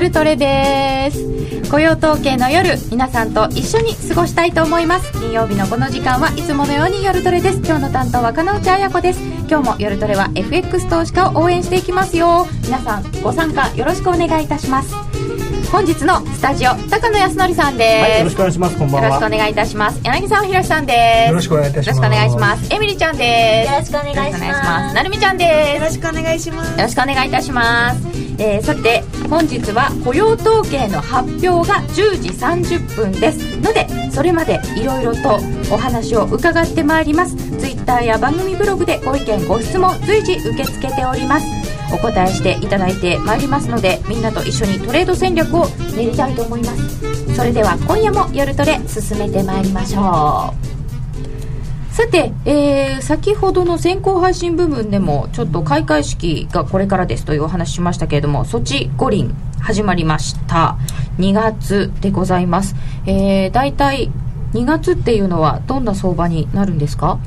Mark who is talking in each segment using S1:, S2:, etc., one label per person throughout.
S1: 夜トレです。雇用統計の夜皆さんと一緒に過ごしたいと思います。金曜日のこの時間はいつものように夜トレです。今日の担当は金内彩子です。今日も夜トレは FX 投資家を応援していきますよ。皆さんご参加よろしくお願いいたします。本日のスタジオ高野康則さんです、
S2: はい、よろしくお願いします。こんばんは。
S1: よろしくお願いいたします。柳沢ひろしさんです。
S3: よろしくお願いいたします。
S1: よろしくお願いします。エミリちゃんです。
S4: よろしくお願いします。
S1: よろくお願いします。なるみちゃんです。
S4: よろしくお願いします。
S1: よろしくお願いいたします、えーさて本日は雇用統計の発表が10時30分です。のでそれまでいろいろとお話を伺ってまいります。ツイッターや番組ブログでご意見ご質問随時受け付けております。お答えしていただいてまいりますのでみんなと一緒にトレード戦略を練りたいと思います。それでは今夜も夜トレ進めてまいりましょう。さて、えー先ほどの先行配信部分でもちょっと開会式がこれからですというお話ししましたけれどもソチ五輪始まりました。2月でございます、えー、大体2月っていうのはどんな相場になるんですか？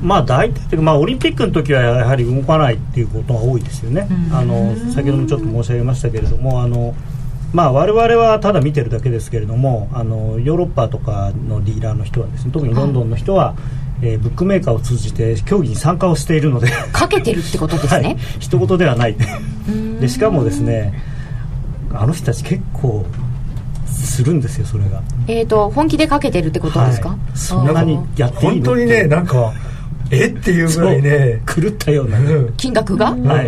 S2: まあ大体というかまあオリンピックの時はやはり動かないっていうことが多いですよね。あの先ほどもちょっと申し上げましたけれども、あのまあ我々はただ見てるだけですけれども、あのヨーロッパとかのディーラーの人はですね、特にロンドンの人は、えーブックメーカーを通じて競技に参加をしているので。
S1: かけてるってことですね、
S2: はい、一言ではない。でしかもですねあの人たち結構するんですよそれが。
S1: えっ、と本気でかけてるってことですか、
S2: はい。そんなにやっていいの？
S3: 本当にねなんかえ？っていうぐらいね。
S2: 狂ったような、
S3: うん。
S1: 金額が、
S2: は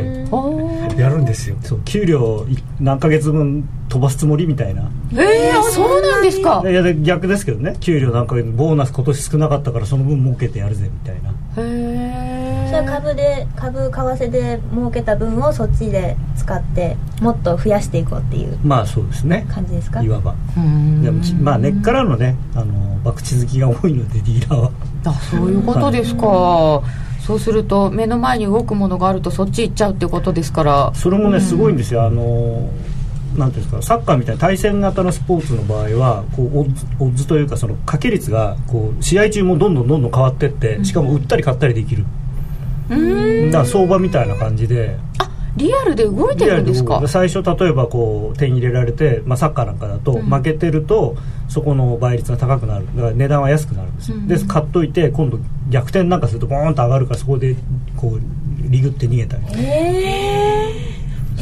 S2: い。
S3: やるんですよ。
S2: そう。給料い何ヶ月分飛ばすつもりみたいな。
S1: えー、そうなんですか？
S2: いやで逆ですけどね。給料何ヶ月ボーナス今年少なかったからその分儲けてやるぜみたいな。
S1: へ
S4: それは株で株為替で儲けた分をそっちで使ってもっと増やしていこうっていう
S2: まあそうですね。
S4: 感じですか？
S2: いわば。
S1: えうん。
S2: でもきまあ根っからのねあの博打好きが多いのでディーラーは。
S1: あそういうことですか、そうすると目の前に動くものがあるとそっち行っちゃうってことですから。
S2: それもねすごいんですよ。あのなんていうんですかサッカーみたいな対戦型のスポーツの場合はこうオッズオッズというかその掛け率がこう試合中もどんどんどんどん変わってってしかも売ったり買ったりできる。だから相場みたいな感じで。
S1: リアルで動いてるんですか？
S2: 最初例えばこう点入れられて、まあ、サッカーなんかだと負けてるとそこの倍率が高くなる。だから値段は安くなるんですよ、で買っといて今度逆転なんかするとボーンと上がるからそこでこうリグって逃げたり
S4: え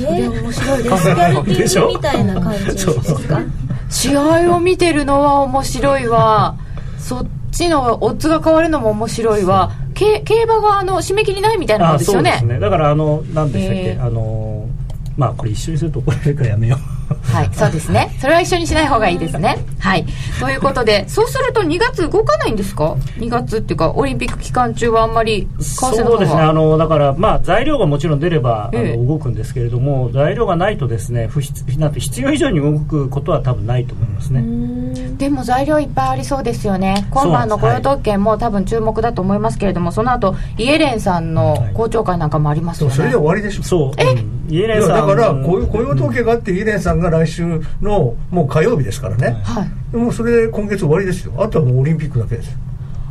S4: ー、
S1: それ面白いです。
S4: ギャル
S2: でしょ
S4: ？TV みたいな感じですか？
S1: 試合を見てるのは面白いわ。そっちのオッズが変わるのも面白いわ。け競馬があの締め切りないみたいなもん
S2: あ
S1: ですよね。
S2: そうですね。だからあの何でしたっけ、
S1: へー。
S2: あのまあこれ一緒にすると怒られるからやめよう。
S1: はいそうですね。それは一緒にしない方がいいですね。はい。ということでそうすると2月動かないんですか？2月っていうかオリンピック期間中はあんまり
S2: そうですね。あ
S1: は
S2: のだからまあ材料がもちろん出れば、
S1: ええ。
S2: あの動くんですけれども材料がないとですね不必なんて必要以上に動くことは多分ないと思いますね、
S1: でも材料いっぱいありそうですよね。今晩の雇用統計も多分注目だと思いますけれどもその後イエレンさんの公聴会なんかもありますよね、
S3: でもそれで終わりでしょ。
S2: そう、うんイエ
S3: いや
S2: レンさん。
S3: だからこういう雇用統計があってイエレンさんが来週のもう火曜日ですからね、
S1: はい。
S3: もうそれで今月終わりですよ。あとはもうオリンピックだけです。よ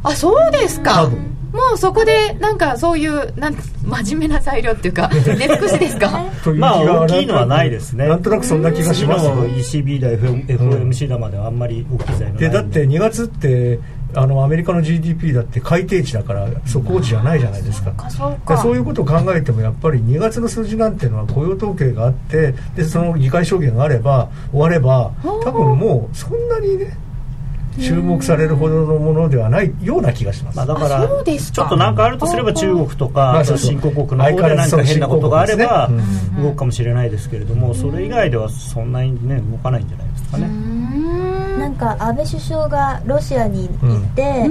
S1: あそうですか。
S3: 多分。
S1: もうそこでなんかそういうなん真面目な材料っていうか 出尽くしですか？
S3: という気
S2: まあ
S3: が
S2: 大きいのはないですね。
S3: なんとなくそんな気がします。
S2: ECB だ FOMC だまではあんまり大きい材料ない
S3: で。だって2月ってあのアメリカの GDP だって改定値だから速報値じゃないじゃないですか,、
S1: そう
S3: そういうことを考えてもやっぱり2月の数字なんていうのは雇用統計があってでその議会証言があれば終われば多分もうそんなにね注目されるほどのものではないような気がします、
S2: まあ、だからちょっと何かあるとすれば中国と
S3: ま
S2: か新興国の方で何か変なことがあれば動くかもしれないですけれどもそれ以外ではそんなにね動かないんじゃないですかね
S4: なんか安倍首相がロシアに行って、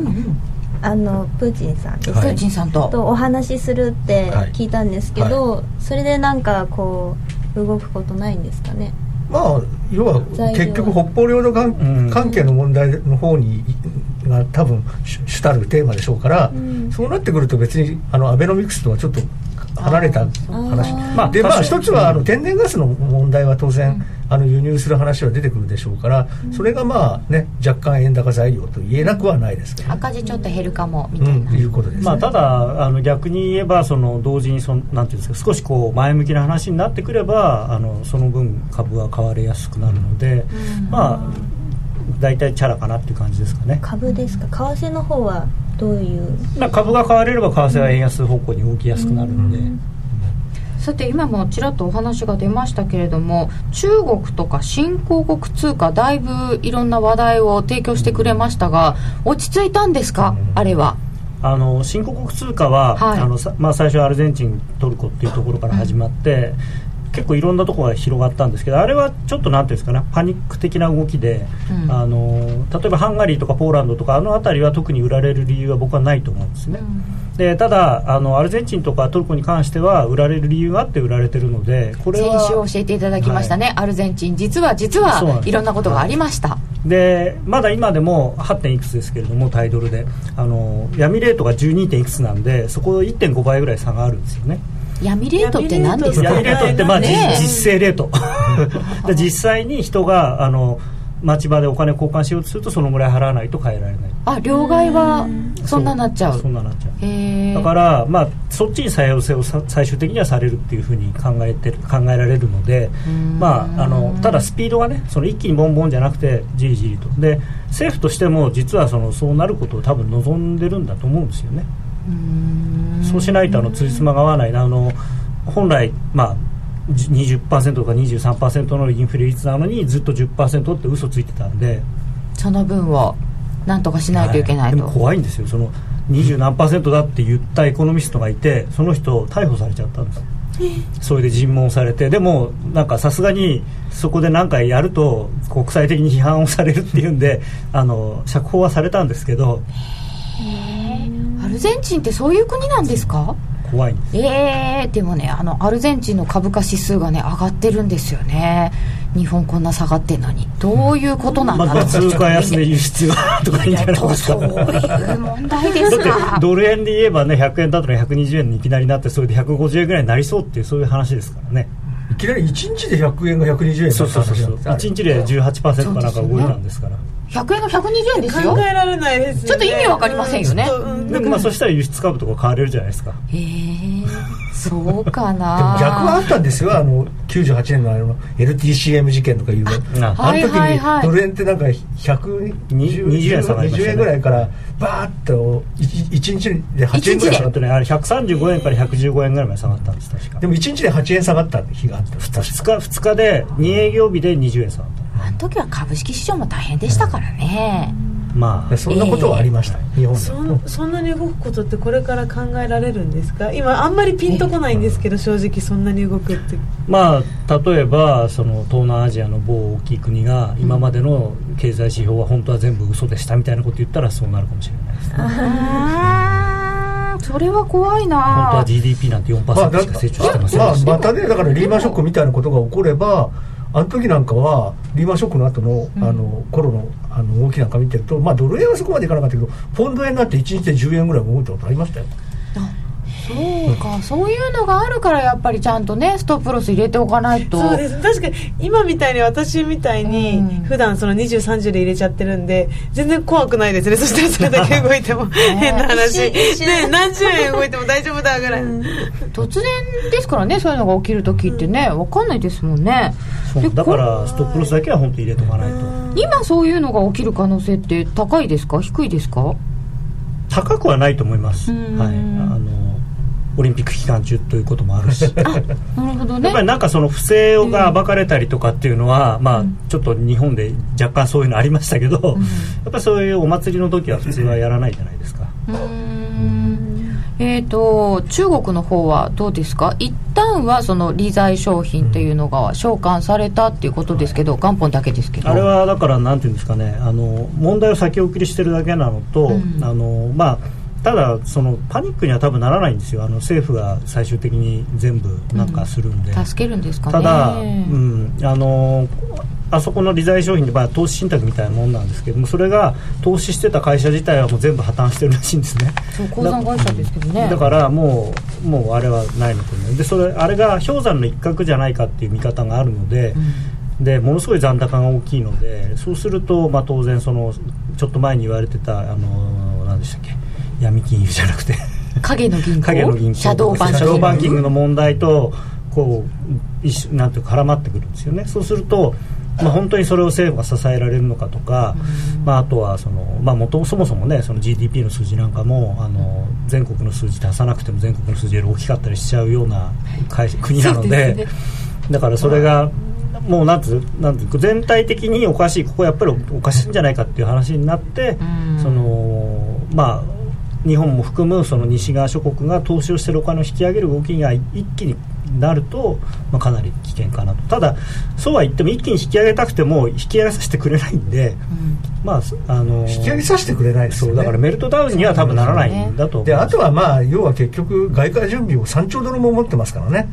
S4: あのプーチンさんです
S1: プ
S4: ね
S1: ーチンさんと、
S4: とお話しするって
S3: はい。
S4: 聞いたんですけど、それでなんかこう動くことないんですかね？
S3: まあ要は結局北方領土関
S2: うん。
S3: 関係の問題の方にが多分主主たるテーマでしょうから、
S4: ん。
S3: そうなってくると別にあのアベノミクスとはちょっと離れた話。
S2: まあ
S3: でまあ一つはあの天然ガスの問題は当然、あの輸入する話は出てくるでしょうから、それがまあね若干円高材料と言えなくはないですけど、
S1: 赤字ちょっと減るかもみ
S3: うん、
S1: たいな、
S3: いうことですね、
S2: まあ、ただあの逆に言えばその同時にそのなんていうんですか少しこう前向きな話になってくればあのその分株は買われやすくなるので、まあ大体チャラかなっていう感じですかね。
S4: 株ですか？為替の方はどういう？
S2: まあ株が買われれば為替は円安方向に動きやすくなるので、
S1: さて今もちらっとお話が出ましたけれども中国とか新興国通貨だいぶいろんな話題を提供してくれましたが落ち着いたんですか、あれは。
S2: あの新興国通貨は、
S1: はい。
S2: あのさまあ、最初アルゼンチントルコっていうところから始まって、結構いろんなところが広がったんですけどあれはちょっとなんていうんですかねパニック的な動きで、
S1: うん。
S2: あの例えばハンガリーとかポーランドとかあの辺りは特に売られる理由は僕はないと思うんですね、でただあのアルゼンチンとかトルコに関しては売られる理由があって売られてるのでこれ
S1: 先
S2: は
S1: 週教えていただきましたね、アルゼンチン実は実はいろんなことがありました、
S2: でまだ今でも 8. 点いくつですけれどもタイドルで。あの闇レートが 12. 点いくつなんでそこ1.5倍ぐらい差があるんですよね。
S1: 闇レートって何ですか？
S2: 闇レートってまあ、
S1: ねえ
S2: 実実勢レート。で実際に人があの町場でお金交換しようとするとそのぐらい払わないと変えられない。
S1: あ両替はそんななっちゃう？
S2: そんななっちゃう。だから、まあ、そっちに採用性をさ最終的にはされるっていうふうに考えてる考えられるので、まあ、あのただスピードがねその一気にボンボンじゃなくてじりじりと。で政府としても実はそのそうなることを多分望んでるんだと思うんですよね。そうしないとあの辻褄が合わないあの本来、まあ、じ20%とか23%のインフレ率なのにずっと10%って嘘ついてたんで。
S1: その分をなんとかしないといけないと、
S2: でも怖いんですよ。その20何パーセントだって言ったエコノミストがいてその人逮捕されちゃったんです。それで尋問されて。でもなんかさすがにそこで何回やると国際的に批判をされるっていうんであの釈放はされたんですけど。
S1: アルゼンチンってそういう国なんですか？
S2: 怖い。んです
S1: えー、でもねあのアルゼンチンの株価指数がね上がってるんですよね。日本こんな下がってんのに。どういうことなんだ
S2: まあ、
S1: ろう、
S2: 通貨安で輸出がとかいいんじゃないですか
S1: そういう問題です
S2: だって
S1: か
S2: ドル円で言えばね100円だったら120円にいきなりなってそれで150円ぐらいになりそうっていうそういう話ですからね。
S3: いきなり1日で100円が120円
S2: そうそうそうそう。1日で18%かなんか動いたんですから
S1: 100円が120円ですよ。
S5: 考えられないですよね。
S1: ちょっと意味わかりませんよね。
S5: うん。
S2: でもまあそしたら輸出株とか買われるじゃないですか。
S1: へえ。そうか
S3: でも
S1: な
S3: 逆はあったんですよ。あの98年のあの LTCM 事件とかいうの。
S2: あ
S3: あの時にドル円ってなんか120
S2: 20円下がりましたね。
S3: 20円ぐらいからバーッと 1, 日で8円ぐらい下がっ
S2: あとねあれ135円から115円ぐらいまで下がったんです確か。
S3: でも1日で8円下がった日があった。
S2: 2日2日で2営業日で20円下がった
S1: あの時は株式市場も大変でしたからね、
S2: まあ
S3: そんなことはありました、日本で
S5: そんそんなに動くことってこれから考えられるんですか？今あんまりピンとこないんですけど正直そんなに動くって。
S2: まあ例えばその東南アジアの某大きい国が今までの経済指標は本当は全部嘘でしたみたいなこと言ったらそうなるかもしれないですね。
S1: あそれは怖い
S2: 本当は
S1: な
S2: GDP なんて4%
S3: まあ、だ
S2: しか成長してません
S3: ままたねだからリーマンショックみたいなことが起こればあの時なんかはリーマンショックの後のあの頃のあの動きなんか見てると、まあ、ドル円はそこまでいかなかったけどポンド円になって1日で10円ぐらい動いたことありましたよ
S1: そうかそういうのがあるからやっぱりちゃんとねストップロス入れておかないと。
S5: そうです。確かに今みたいに私みたいに
S1: うん。
S5: 普段その2030で入れちゃってるんで全然怖くないですね。そしたらそれだけ動いても。変な話。ね何十円動いても大丈夫だぐら。い
S1: 突然ですからねそういうのが起きる時ってね分かんないですもんね。
S2: だからストップロスだけは本当入れとかないと。
S1: 今そういうのが起きる可能性って高いですか？低いですか？
S2: 高くはないと思います、はい、
S1: うん
S2: あのオリンピック期間中ということもあるし。や
S1: なるほどね。
S2: っぱりなんかその不正が暴かれたりとかっていうのは、まあちょっと日本で若干そういうのありましたけど、やっぱりそういうお祭りの時は普通はやらないじゃないですか、
S1: うーん。えー、と中国の方はどうですか？一旦はその利財商品というのが償還されたっていうことですけど元本だけですけど。
S2: あれはだからなんていうんですかねあの問題を先送りしてるだけなのと、
S1: うん。
S2: あのまあただそのパニックには多分ならないんですよ。あの政府が最終的に全部なんかするんで、
S1: 助けるんですかね。
S2: ただ、うん、あのあそこの利財商品で、まあ、投資信託みたいなもんなんですけどもそれが投資してた会社自体はもう全部破綻してるらしいんですね。
S1: そう鉱山会社ですけどね。
S2: だからももうあれはないのと思うでそれあれが氷山の一角じゃないかっていう見方があるので、でものすごい残高が大きいのでそうすると、まあ、当然そのちょっと前に言われてたあの何でしたっけ？闇金融じゃなくて。
S1: 影の銀行？
S2: 影の銀行。
S1: シャドーバン
S2: シャドーバンキングの問題とこう一緒なんていうか絡まってくるんですよね。そうすると、まあ、本当にそれを政府が支えられるのかとか、まあ、あとはその、まあ、元そもそもねその GDP の数字なんかもあの全国の数字出さなくても全国の数字より大きかったりしちゃうような会社国なので
S1: そうです
S2: だからそれがもうなんつうなんつう全体的におかしいここやっぱりおかしいんじゃないかっていう話になって
S1: うん。
S2: そのまあ日本も含むその西側諸国が投資をしているお金を引き上げる動きが一気になると、まあ、かなり危険かなと。ただそうは言っても一気に引き上げたくても引き上げさせてくれないんで、まああの
S3: 引き上げさせてくれないですよね。
S2: そうだからメルトダウンには多分ならないんだと思う
S3: であとはまあ要は結局外貨準備を3兆ドルも持ってますからね、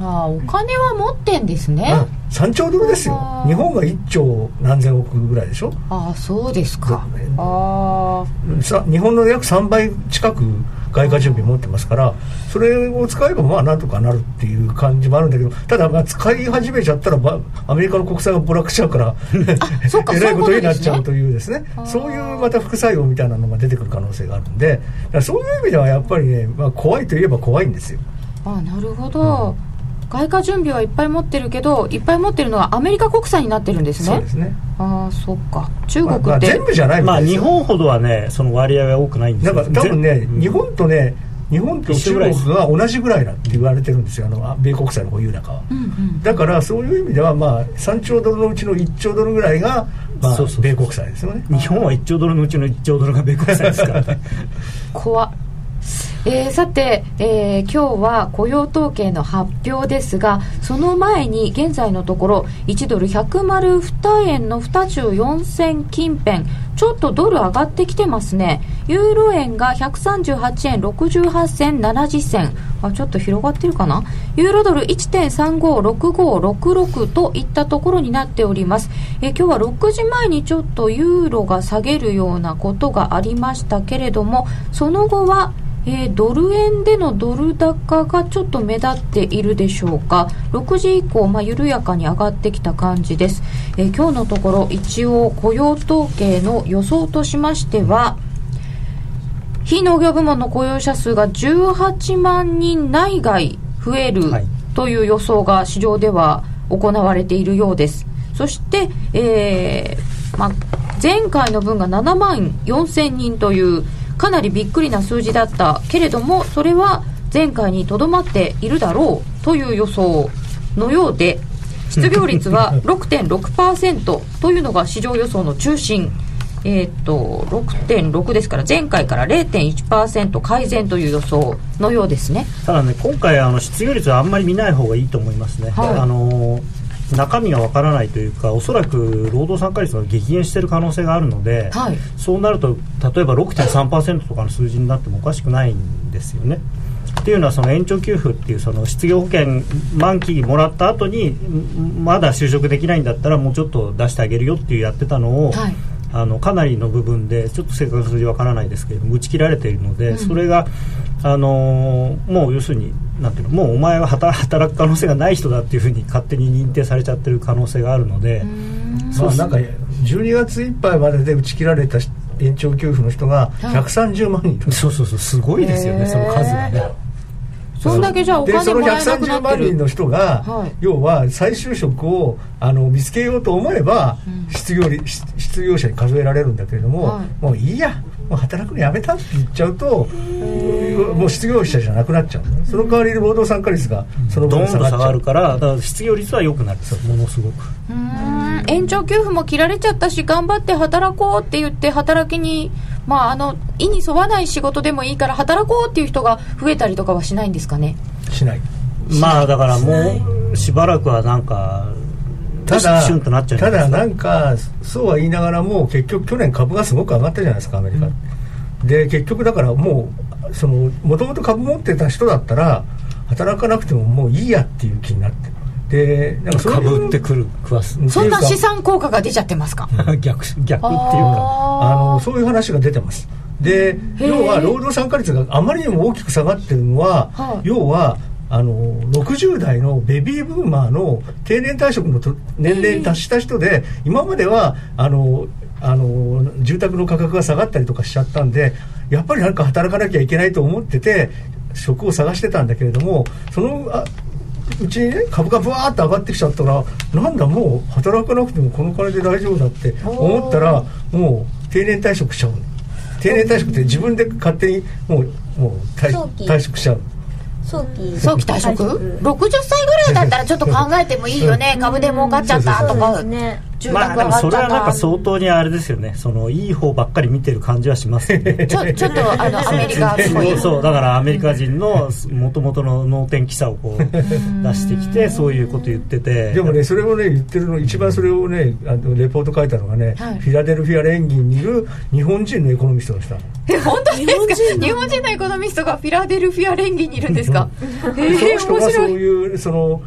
S1: ああお金は持ってんですね、
S3: うん、3兆ドルですよ。日本が1兆何千億ぐらいでしょ？
S1: ああそうですか。ああ
S3: さ日本の約3倍近く外貨準備持ってますからそれを使えばまあなんとかなるっていう感じもあるんだけどただまあ使い始めちゃったらばアメリカの国債が暴落しちゃうから
S1: そうか
S3: えらいことになっちゃうというですね。そういうまた副作用みたいなのが出てくる可能性があるんでそういう意味ではやっぱりね、まあ、怖いといえば怖いんですよ。
S1: ああなるほど、外貨準備はいっぱい持ってるけどいっぱい持ってるのはアメリカ国債になってるんですね。
S3: そうですね。
S1: ああそっか。中
S3: まあまあ
S1: 国って、
S3: 全部じゃないみ
S2: まあ日本ほどはねその割合は多くないんですよ。
S3: なんか多分ね、
S2: ぜ
S3: 日本とね日本と中国が同じぐらいだって言われてるんですよあの米国債の保有高は。
S1: うんうん。
S3: だからそういう意味では、まあ、3兆ドルのうちの1兆ドルぐらいが、まあ
S2: そうそうそう
S3: 米国債ですよね。
S2: 日本は1兆ドルのうちの1兆ドルが米国債ですからね。
S1: 怖っえーさて、えー今日は雇用統計の発表ですがその前に現在のところ1ドル102円の24銭近辺ちょっとドル上がってきてますね。ユーロ円が138円68銭70銭。あちょっと広がってるかな？ユーロドル1.356566といったところになっております、えー今日は6時前にちょっとユーロが下げるようなことがありましたけれどもその後はえードル円でのドル高がちょっと目立っているでしょうか？6時以降、まあ、緩やかに上がってきた感じです、えー今日のところ一応雇用統計の予想としましては非農業部門の雇用者数が18万人内外増える
S2: はい。
S1: という予想が市場では行われているようです。そして、えーまあ、前回の分が7万4000人というかなりびっくりな数字だったけれどもそれは前回にとどまっているだろうという予想のようで 失業率は6.6%というのが市場予想の中心。えーっと6.6ですから前回から0.1%改善という予想のようですね。
S2: ただね今回あの失業率はあんまり見ない方がいいと思いますね、
S1: はい。
S2: あの中身がわからないというかおそらく労働参加率が激減している可能性があるので、
S1: はい
S2: そうなると例えば6.3%とかの数字になってもおかしくないんですよね。っていうのはその延長給付っていうその失業保険満期もらった後にんまだ就職できないんだったらもうちょっと出してあげるよっていうやってたのを、
S1: はい
S2: あのかなりの部分でちょっと正確な数字わからないですけれども打ち切られているので、それが、あのーもう要するになんていうのもうお前は働 働く可能性がない人だっていうふうに勝手に認定されちゃってる可能性があるので、
S3: まあ、なんか12月いっぱいまでで打ち切られた延長給付の人が130万人。いる、
S2: そうそうそうすごいですよね、その数がね。
S1: そんだけじゃあお金もらえなくな
S3: 130
S1: ってる。
S3: 万人の人が、
S1: はい。
S3: 要は再就職をあの見つけようと思えば、失業率失失業者に数えられるんだけれども、
S1: はい。
S3: もういいやもう働くのやめたって言っちゃうともう失業者じゃなくなっちゃうその代わりに労働参加率がその分下がっちゃう
S2: と下がるからだから失業率は良くなる。ものすごく。
S1: うーん。延長給付も切られちゃったし頑張って働こうって言って働きにまああの意に沿わない仕事でもいいから働こうっていう人が増えたりとかはしないんですかね？
S3: しない。
S2: まあだからもうしばらくはなんか
S3: ただ
S2: シュンとなっちゃう
S3: ただなんかそうは言いながらも結局去年株がすごく上がったじゃないですかアメリカ、で結局だからもうそのもともと株持ってた人だったら働かなくてももういいやっていう気になってでなんかそういう
S2: 株売ってくる食わす。
S1: そんな資産効果が出ちゃってますか？
S2: 逆逆っていうか。
S3: あのそういう話が出てます。で要は労働参加率があまりにも大きく下がってるのは、
S1: はい。
S3: 要はあの60代のベビーブーマーの定年退職のと年齢に達した人で今まではあのあの住宅の価格が下がったりとかしちゃったんでやっぱりなんか働かなきゃいけないと思ってて職を探してたんだけれどもそのあうちにね株がブワーって上がってきちゃったらなんだもう働かなくてもこの金で大丈夫だって思ったらもう定年退職しちゃうの。定年退職って自分で勝手にもうもう退職しちゃう
S4: 早期
S1: 早期退職 ?60 歳ぐらいだったらちょっと考えてもいいよね。株で儲かっちゃったとか。
S4: ね
S1: 住
S2: まあでも
S1: 宅上がっちゃ
S2: それはなんか。相当にあれですよね。そのいい方ばっかり見てる感じはしますよね。
S1: ちょちょっとあのアメリカっぽい。
S2: そうだからアメリカ人のもともとの能天気さをこう出してきてそういうこと言ってて。
S3: でもねそれをね言ってるの一番それをねあのレポート書いたのがね、
S1: はい。
S3: フィラデルフィア連銀にいる日本人のエコノミストの人なの。
S1: え本当ですか？日本人の？エコノミストがフィラデルフィア連銀にいるんですか？え
S3: その
S1: ー、
S3: 人がそう。
S1: い
S3: うその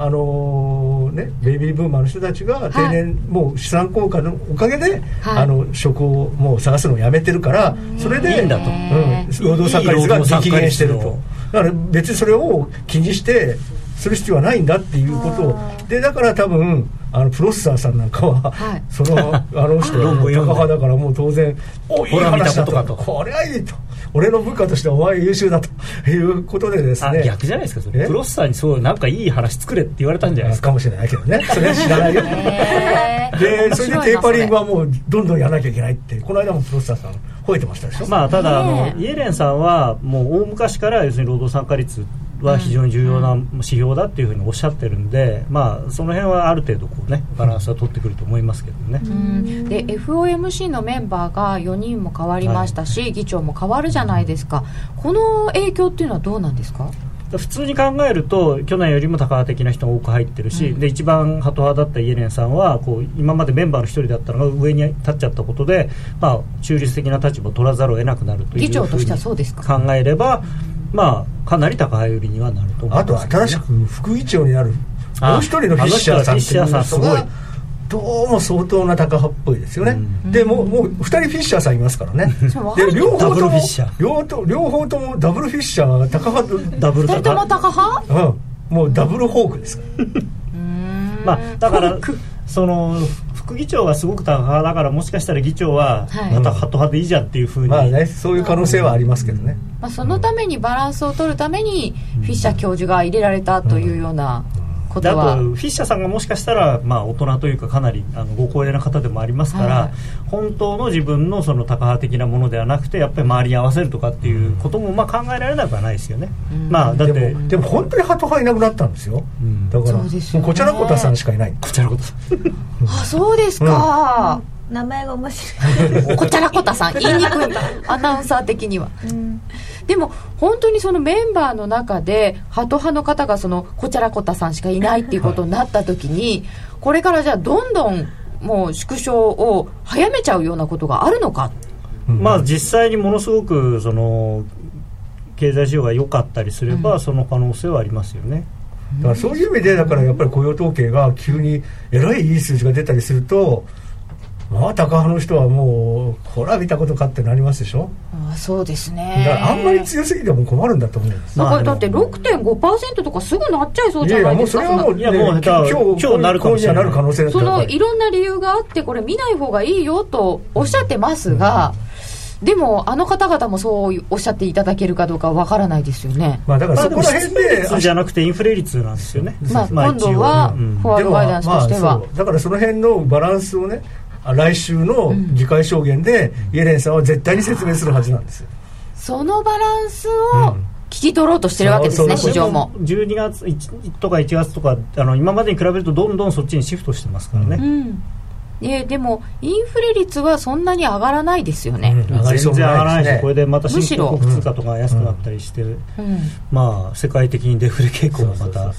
S3: あのね、ベイビーブーマーの人たちが定年、もう資産効果のおかげで、
S1: はい。
S3: あの職をもう探すのをやめてるからそれで
S2: いいんだと。
S3: うん、労働参加率が激減してると。だから別にそれを気にしてする必要はないんだっていうことをでだから多分あのプロッサーさんなんかは、
S1: はい。
S3: そのあの人高派だからもう当然おいい話だ
S2: ことかと。
S3: これはいいと。俺の部下としてはお前優秀だということでです
S2: あ
S3: ね
S2: 逆じゃないですかそれ。
S3: え？
S2: プロッサーにそうなんかいい話作れって言われたんじゃないですか。
S3: かもしれないけどね。それは知らないよ。
S1: えー。
S3: でそれでテーパリングはもうどんどんやらなきゃいけないってこの間もプロスターさん吠えてましたでしょ、
S2: まあただあ
S1: ね
S2: のイエレンさんはもう大昔から要するに労働参加率は非常に重要な指標だっていうふうにおっしゃってるんで、まあその辺はある程度こうねバランスは取ってくると思いますけどね。
S1: うん。で FOMC のメンバーが4人も変わりましたし、議長も変わるじゃないですか。この影響っていうのはどうなんですか？
S2: 普通に考えると去年よりも高派的な人が多く入ってるし、で一番ハト派だったイエレンさんはこう今までメンバーの一人だったのが上に立っちゃったことで、まあ、中立的な立場を取らざるを得なくなるという
S1: 議長としてはそうですか？
S2: 考えれば、まあ、かなり高派寄りにはなると思い
S3: あと
S2: ますけどね
S3: 新しく副議長になる。
S2: あ
S3: もう一人のフィッシャーさんっていう
S2: あの人はフィッシャーさんすごい。
S3: どうも相当な高派っぽいですよね、
S2: うん。
S3: でもうもう2人フィッシャーさんいますからね。で両方とも両と両方ともダブルフィッシャーが高派と
S2: ダブル
S1: 2人とも
S2: 高
S1: 高派？
S3: うん。もうダブルホークですから。
S2: まあ、だからその副議長がすごく高派だからもしかしたら議長は
S1: はい。
S2: またハト派でいいじゃんっていうふうに、
S3: まあねそういう可能性はありますけどね、
S1: まあ、そのためにバランスを取るためにフィッシャー教授が入れられたというようなこ
S2: であと
S1: とは、
S2: フィッシャーさんがもしかしたら、まあ、大人というかかなりあのご高齢な方でもありますから、
S1: はい
S2: 本当の自分のその高派的なものではなくてやっぱり周りに合わせるとかっていうこともまあ考えられなくはないですよね、
S1: うん。
S2: まあだって
S3: でもでも本当にハト派いなくなったんですよ、
S2: ん。
S3: だから
S1: そうですよね。
S3: もうこちらこたさんしかいない。
S2: こちらのこと
S1: あそうですか、
S4: 名前が面白い、
S1: こちゃらこたさん言いにくい。アナウンサー的には。
S4: うん
S1: でも本当にそのメンバーの中でハト派の方がそのこちゃらこたさんしかいないっていうことになった時に、これからじゃあどんどんもう縮小を早めちゃうようなことがあるのか？
S2: まあ実際にものすごくその経済指標が良かったりすれば、その可能性はありますよね。
S3: だからそういう意味でだからやっぱり雇用統計が急にえらいいい数字が出たりするとまあ高派の人はもうこれは見たことかってなりますでしょ？
S1: あそうです
S3: だ
S1: ね
S3: からあんまり強すぎても困るんだと思うんです。
S1: だから
S2: まあ
S1: だって6.5%とかすぐなっちゃいそうじゃ
S3: いやいやもう
S1: ないですか？
S3: それはもう,、
S2: いやもう
S3: ね
S2: 下手
S3: 今日
S2: 今日なるかもしれない。
S3: 今夜なる可能性だって
S1: そのいろんな理由があってこれ見ない方がいいよとおっしゃってますが、でもあの方々もそうおっしゃっていただけるかどうかわからないですよね、
S3: まあだからそこら辺で
S2: 率じゃなくてインフレ率なんですよね。
S1: まあ、今度は
S2: うん。
S1: フォワードガイダンスとしては、
S3: まあそう。だからその辺のバランスをねあ来週の議会証言で、イエレンさんは絶対に説明するはずなんですよ。
S1: そのバランスを
S3: うん。
S1: 聞き取ろうとしてるわけですね、市場も。
S2: 12月1とか1月とかあの今までに比べるとどんどんそっちにシフトしてますからね、
S1: うん。ででもインフレ率はそんなに上がらないですよね、
S3: うん。上がりそう
S2: 全然上がらないし、これでまた新
S1: むしろ。
S2: 興国通貨とか安くなったりして、
S1: うん。
S2: まあ世界的にデフレ傾向もまた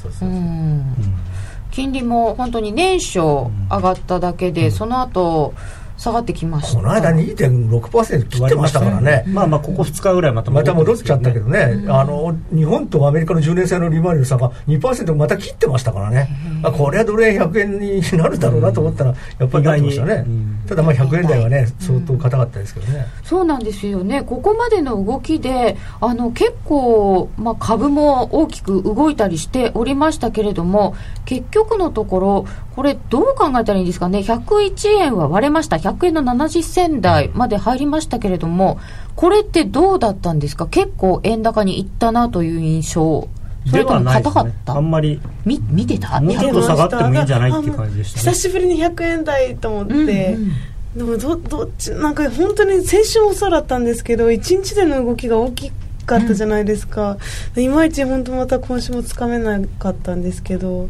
S1: 金利も本当に年初上がっただけで、その後下がってきました。
S3: この間2.6%切ってましたからね。
S2: まあまあここ2日ぐらいまた
S3: また戻っちゃったけどね、あの日本とアメリカの10年債の利回りの差が2%また切ってましたからね、あこれはドル円100円になるだろうなと思ったら、やっぱりなってましたね、ただまあ100円台はね、相当硬かったですけどね、
S1: そうなんですよね、ここまでの動きで、あの結構、まあ、株も大きく動いたりしておりましたけれども、結局のところ、これ、どう考えたらいいんですかね、101円は割れました、100円の70銭台まで入りましたけれども、これってどうだったんですか、結構円高にいったなという印象。それとも硬かった、
S2: ね、あんまり。
S1: み見てた？
S2: もうちょっと下がってもいいんじゃないっていう感じでした、
S5: ね、久しぶりに100円台と思って、うんうんでもどどっち？なんか本当に先週もそうだったんですけど1日での動きが大きかったじゃないですか、うん、いまいち本当また今週もつかめなかったんですけど。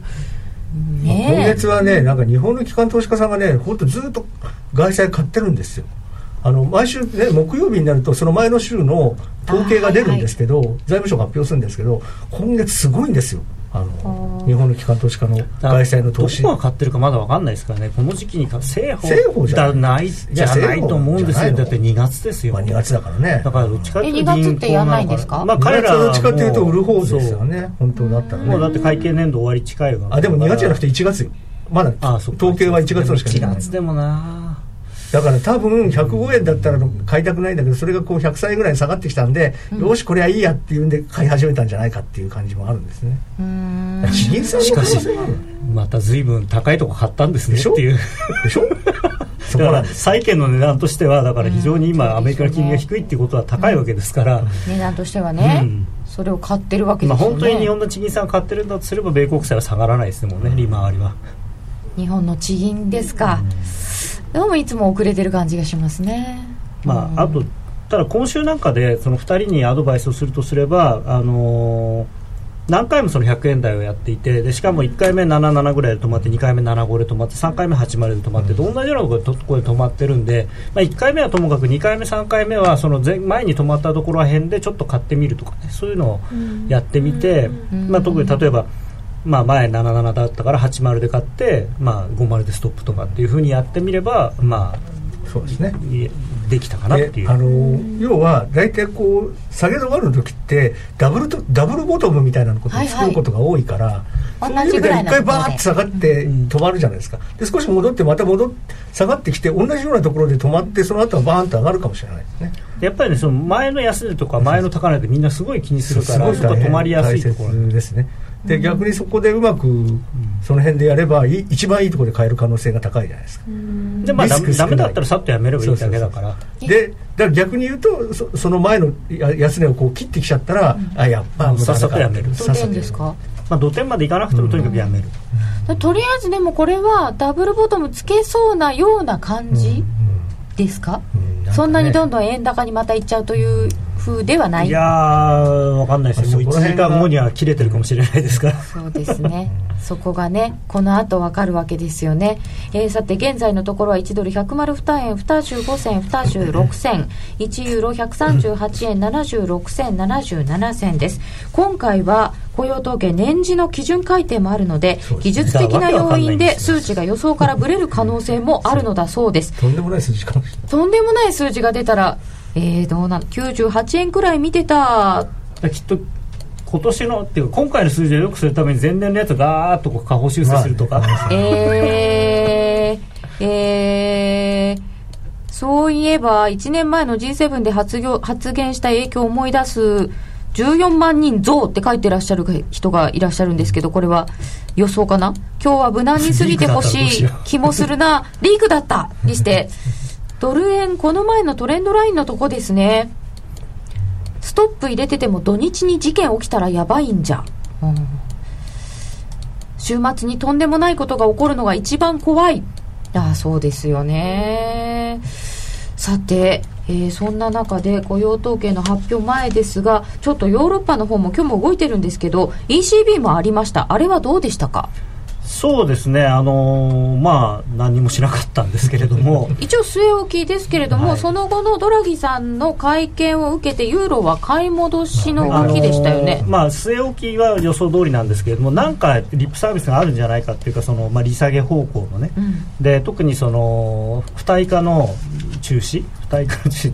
S3: ね、今月はねなんか日本の機関投資家さんがね本当ずっと外債買ってるんですよ。あの毎週、ね、木曜日になるとその前の週の統計が出るんですけど、はいはい、財務省が発表するんですけど今月すごいんですよ。あの日本の機関投資家の外債の投資。
S2: どこが買ってるかまだ分かんないですからね。この時期に政府じゃないじゃないと思うんですよ。だって2月ですよ、
S3: まあ、2月だからね。
S2: だからどっちかっていう
S1: と2月ってやらないんですか？
S3: まあ彼らはどっちかっていうと売る方ですよね。本当だったらね。
S2: もうだって会計年度終わり近いわ
S3: あでも2月じゃなくて1月。よまだ統計は1月のしか
S2: ない。1月でもな
S3: だから多分105円だったら買いたくないんだけどそれがこう100歳ぐらいに下がってきたんで、うん、よしこれはいいやっていうんで買い始めたんじゃないかっていう感じもあるんですね。
S2: 地銀さんの可能性があるまた随分高いとこ買ったんですね。っていう
S3: でしょ？
S2: そこなんです債券の値段としてはだから非常に今、アメリカの金利が低いっていうことは高いわけですから、
S1: 値段としてはね、それを買ってるわけですよね、まあ、
S2: 本当に日本の地銀さん買ってるんだとすれば米国債は下がらないですもんね利回りは
S1: 日本の地銀ですか、どうもいつも遅れてる感じがしますね。
S2: まあ、あとただ今週なんかでその2人にアドバイスをするとすれば、あのー、何回もその100円台をやっていてでしかも1回目77ぐらいで止まって2回目75で止まって3回目80で止まって同じようなところで止まってるんで、まあ、1回目はともかく2回目3回目はその前前に止まったところら辺でちょっと買ってみるとかねそういうのをやってみて、まあ、特に例えば。まあ、前77だったから80で買って、まあ、50でストップとかっていうふうにやってみれば、まあ、
S3: そうですね。
S2: できたかなっていう。
S3: あの要は大体こう下げ止まる時ってダブルとダブルボトムみたいなことを作ることが多いから、はいはい、そういう意味で一回バーッと下がって止まるじゃないですか、で少し戻ってまた戻っ下がってきて同じようなところで止まってその後はバーンと上がるかもしれないですね。
S2: やっぱりねその前の安値とか前の高値でみんなすごい気にするからそこ止まりやすいところ。
S3: ですねで逆にそこでうまくその辺でやれば一番いいところで買える可能性が高いじゃないですか。
S2: でまあダメだったらさっとやめればいいだけだから。
S3: でだから逆に言うとそその前の安値をこう切ってきちゃったら、うん、あやっぱ
S2: さっさとやめる。
S1: さっさとですか？
S2: まあ、土点までいかなくてもとにかくやめる、
S1: うん、とりあえずでもこれはダブルボトムつけそうなような感じですか、うん。うん、そんなにどんどん円高にまたいっちゃうという風ではない。
S2: いやー分かんないですよもう1時間後には切れてるかもしれないですから。
S1: そうですね。そこがねこの後分かるわけですよね、えー、さて現在のところは1ドル102円25銭26銭。1 ユーロ138円76銭77銭です。今回は雇用統計年次の基準改定もあるので、技術的な要因で数値が予想からぶれる可能性もあるのだそうです。
S3: とんでもない数字か。
S1: とんでもない数字が出たらえー、どうなの98円くらい見てた。
S2: きっと今年のっていうか今回の数字をよくするために前年のやつガーッと下方修正するとか、まあ、
S1: えー、えー、そういえば1年前の G7 で発発言した影響を思い出す14万人増って書いてらっしゃる人がいらっしゃるんですけどこれは予想かな？今日は無難に過ぎてほしい。気もするな。リークだった。にしてドル円この前のトレンドラインのとこですね。ストップ入れてても土日に事件起きたらやばいんじゃ、うん、週末にとんでもないことが起こるのが一番怖い。ああそうですよね。さて、えー、そんな中で雇用統計の発表前ですがちょっとヨーロッパの方も今日も動いてるんですけど ECB もありました。あれはどうでしたか？
S2: そうですね、あのー、まあ、何もしなかったんですけれども。
S1: 一応、据え置きですけれども、はい、その後のドラギさんの会見を受けて、ユーロは買い戻しの動きでしたよね、
S2: まあ、据え置きは予想通りなんですけれども、なんかリップサービスがあるんじゃないかっていうか、そのまあ、利下げ方向のね、うん、で特にその不対化の中止？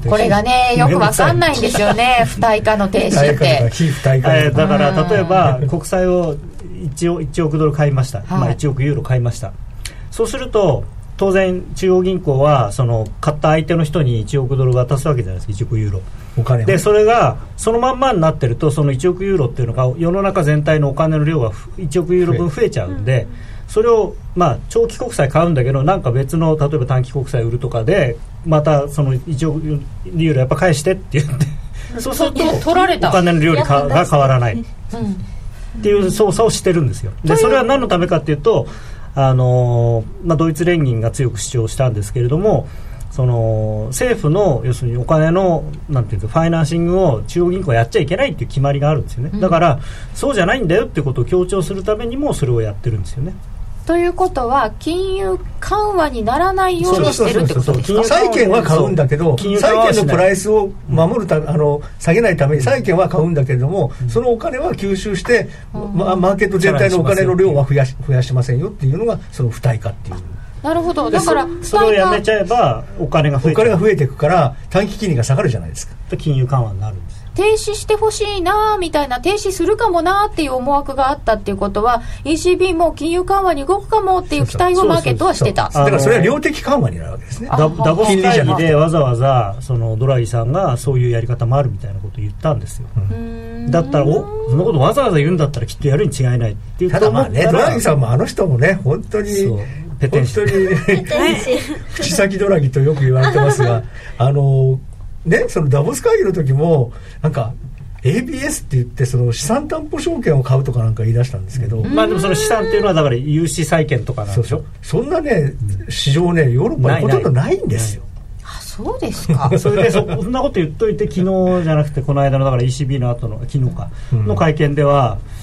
S1: これがね よくわかんないんですよね。不対化の停止って。
S2: だから例えば国債を 1, 億1億ドル買いました、はい、まあ、1億ユーロ買いました。そうすると当然中央銀行はその買った相手の人に1億ドル渡すわけじゃないですか。1億ユーロ。お金でそれがそのまんまになってるとその1億ユーロっていうのが世の中全体のお金の量が1億ユーロ分増えちゃうんで、それをまあ長期国債買うんだけどなんか別の例えば短期国債売るとかでまたその1億ユーロやっぱ返してって言って。そうすると
S1: 取られた。
S2: お金の量が変わらないっていう操作をしてるんですよ。でそれは何のためかっていうとあの、まあ、ドイツ連銀が強く主張したんですけれどもその政府の要するにお金のなんていうかファイナンシングを中央銀行はやっちゃいけないっていう決まりがあるんですよね、だからそうじゃないんだよってことを強調するためにもそれをやってるんですよね。
S1: ということは金融緩和にならないようにしてるってことですか？
S3: 債券は買うんだけど債券のプライスを守るたあの下げないために債券は買うんだけれども、うん、そのお金は吸収して、うん、ま、マーケット全体のお金の量は増やし増やしませんよっていうのがその不対価っていう。
S1: なるほど。だから
S2: それをやめちゃえばお金が増え
S3: お金が増えていくから短期金利が下がるじゃないですか。
S2: 金融緩和になるんです
S1: 停止してほしいなみたいな停止するかもなっていう思惑があったっていうことは ECB も金融緩和に動くかもっていう期待をマーケットはしてた。だ
S3: からそれは量的緩和になるわけですね。
S2: ダダボス会議でわざわざそのドラギさんがそういうやり方もあるみたいなことを言ったんですよ、うん、だったらおそのことわざわざ言うんだったらきっとやるに違いないっていう
S3: ただまあねドラギさんもあの人もね本当に
S2: ペテン本当に
S3: 口先ドラギとよく言われてますが あのね、そのダボス会議の時もなんか ABS って言ってその資産担保証券を買うとかなんか言い出したんですけど、
S2: まあでもその資産っていうのはだから融資債券とかなんでしょ？
S3: そんなね市場ねヨーロッパにほとんどないんですよ。
S1: あそうですか。
S2: それでそんなこと言っといて昨日じゃなくてこの間のだから ECB の後の昨日か。の会見では、うん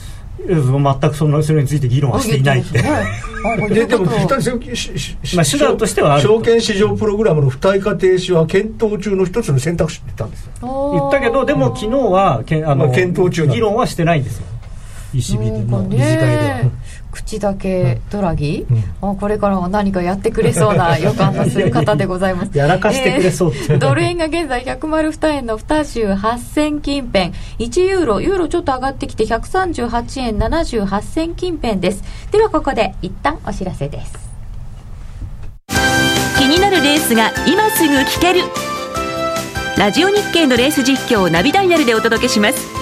S2: 全くそのそれについて議論はしていないって。
S3: ででもま
S2: あ手段としては
S3: 証券市場プログラムの不対化停止は検討中の一つの選択肢って言ったん。です。
S2: 言ったけどでも昨日はけあの、まあ、検討中議論はしてないん。ですよ。ECB での理事会では。
S1: 口だけドラギ、うん、これからは何かやってくれそうな予感がする方でございます。
S2: やらかしてくれそうって、えー、
S1: ドル円が現在102円の2週8000近辺。1ユーロ。ユーロちょっと上がってきて138円78銭近辺です。ではここで一旦お知らせです。
S6: 気になるレースが今すぐ聞ける。ラジオ日経のレース実況をナビダイヤルでお届けします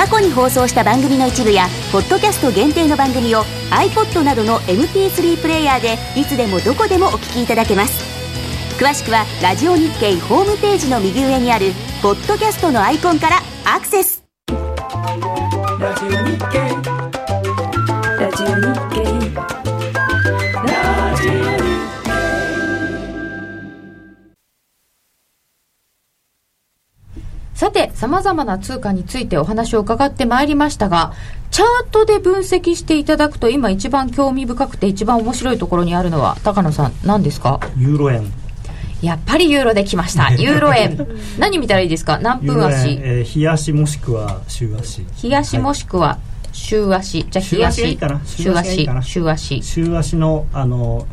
S6: 過去に放送した番組の一部やポッドキャスト限定の番組を iPod などの MP3 プレイヤーでいつでもどこでもお聞きいただけます。詳しくはラジオ日経ホームページの右上にあるポッドキャストのアイコンからアクセス。ラジオ日経
S1: さて、様々な通貨についてお話を伺ってまいりましたが、チャートで分析していただくと、今一番興味深くて一番面白いところにあるのは、高野さん、何ですか？
S2: ユーロ円。
S1: やっぱりユーロできました。ユーロ円。何見たらいいですか？何分足？
S2: えー、日足もしくは週足。
S1: 日足もしくは週足。じゃあ日足。週足。週足。
S2: 週足の、あの、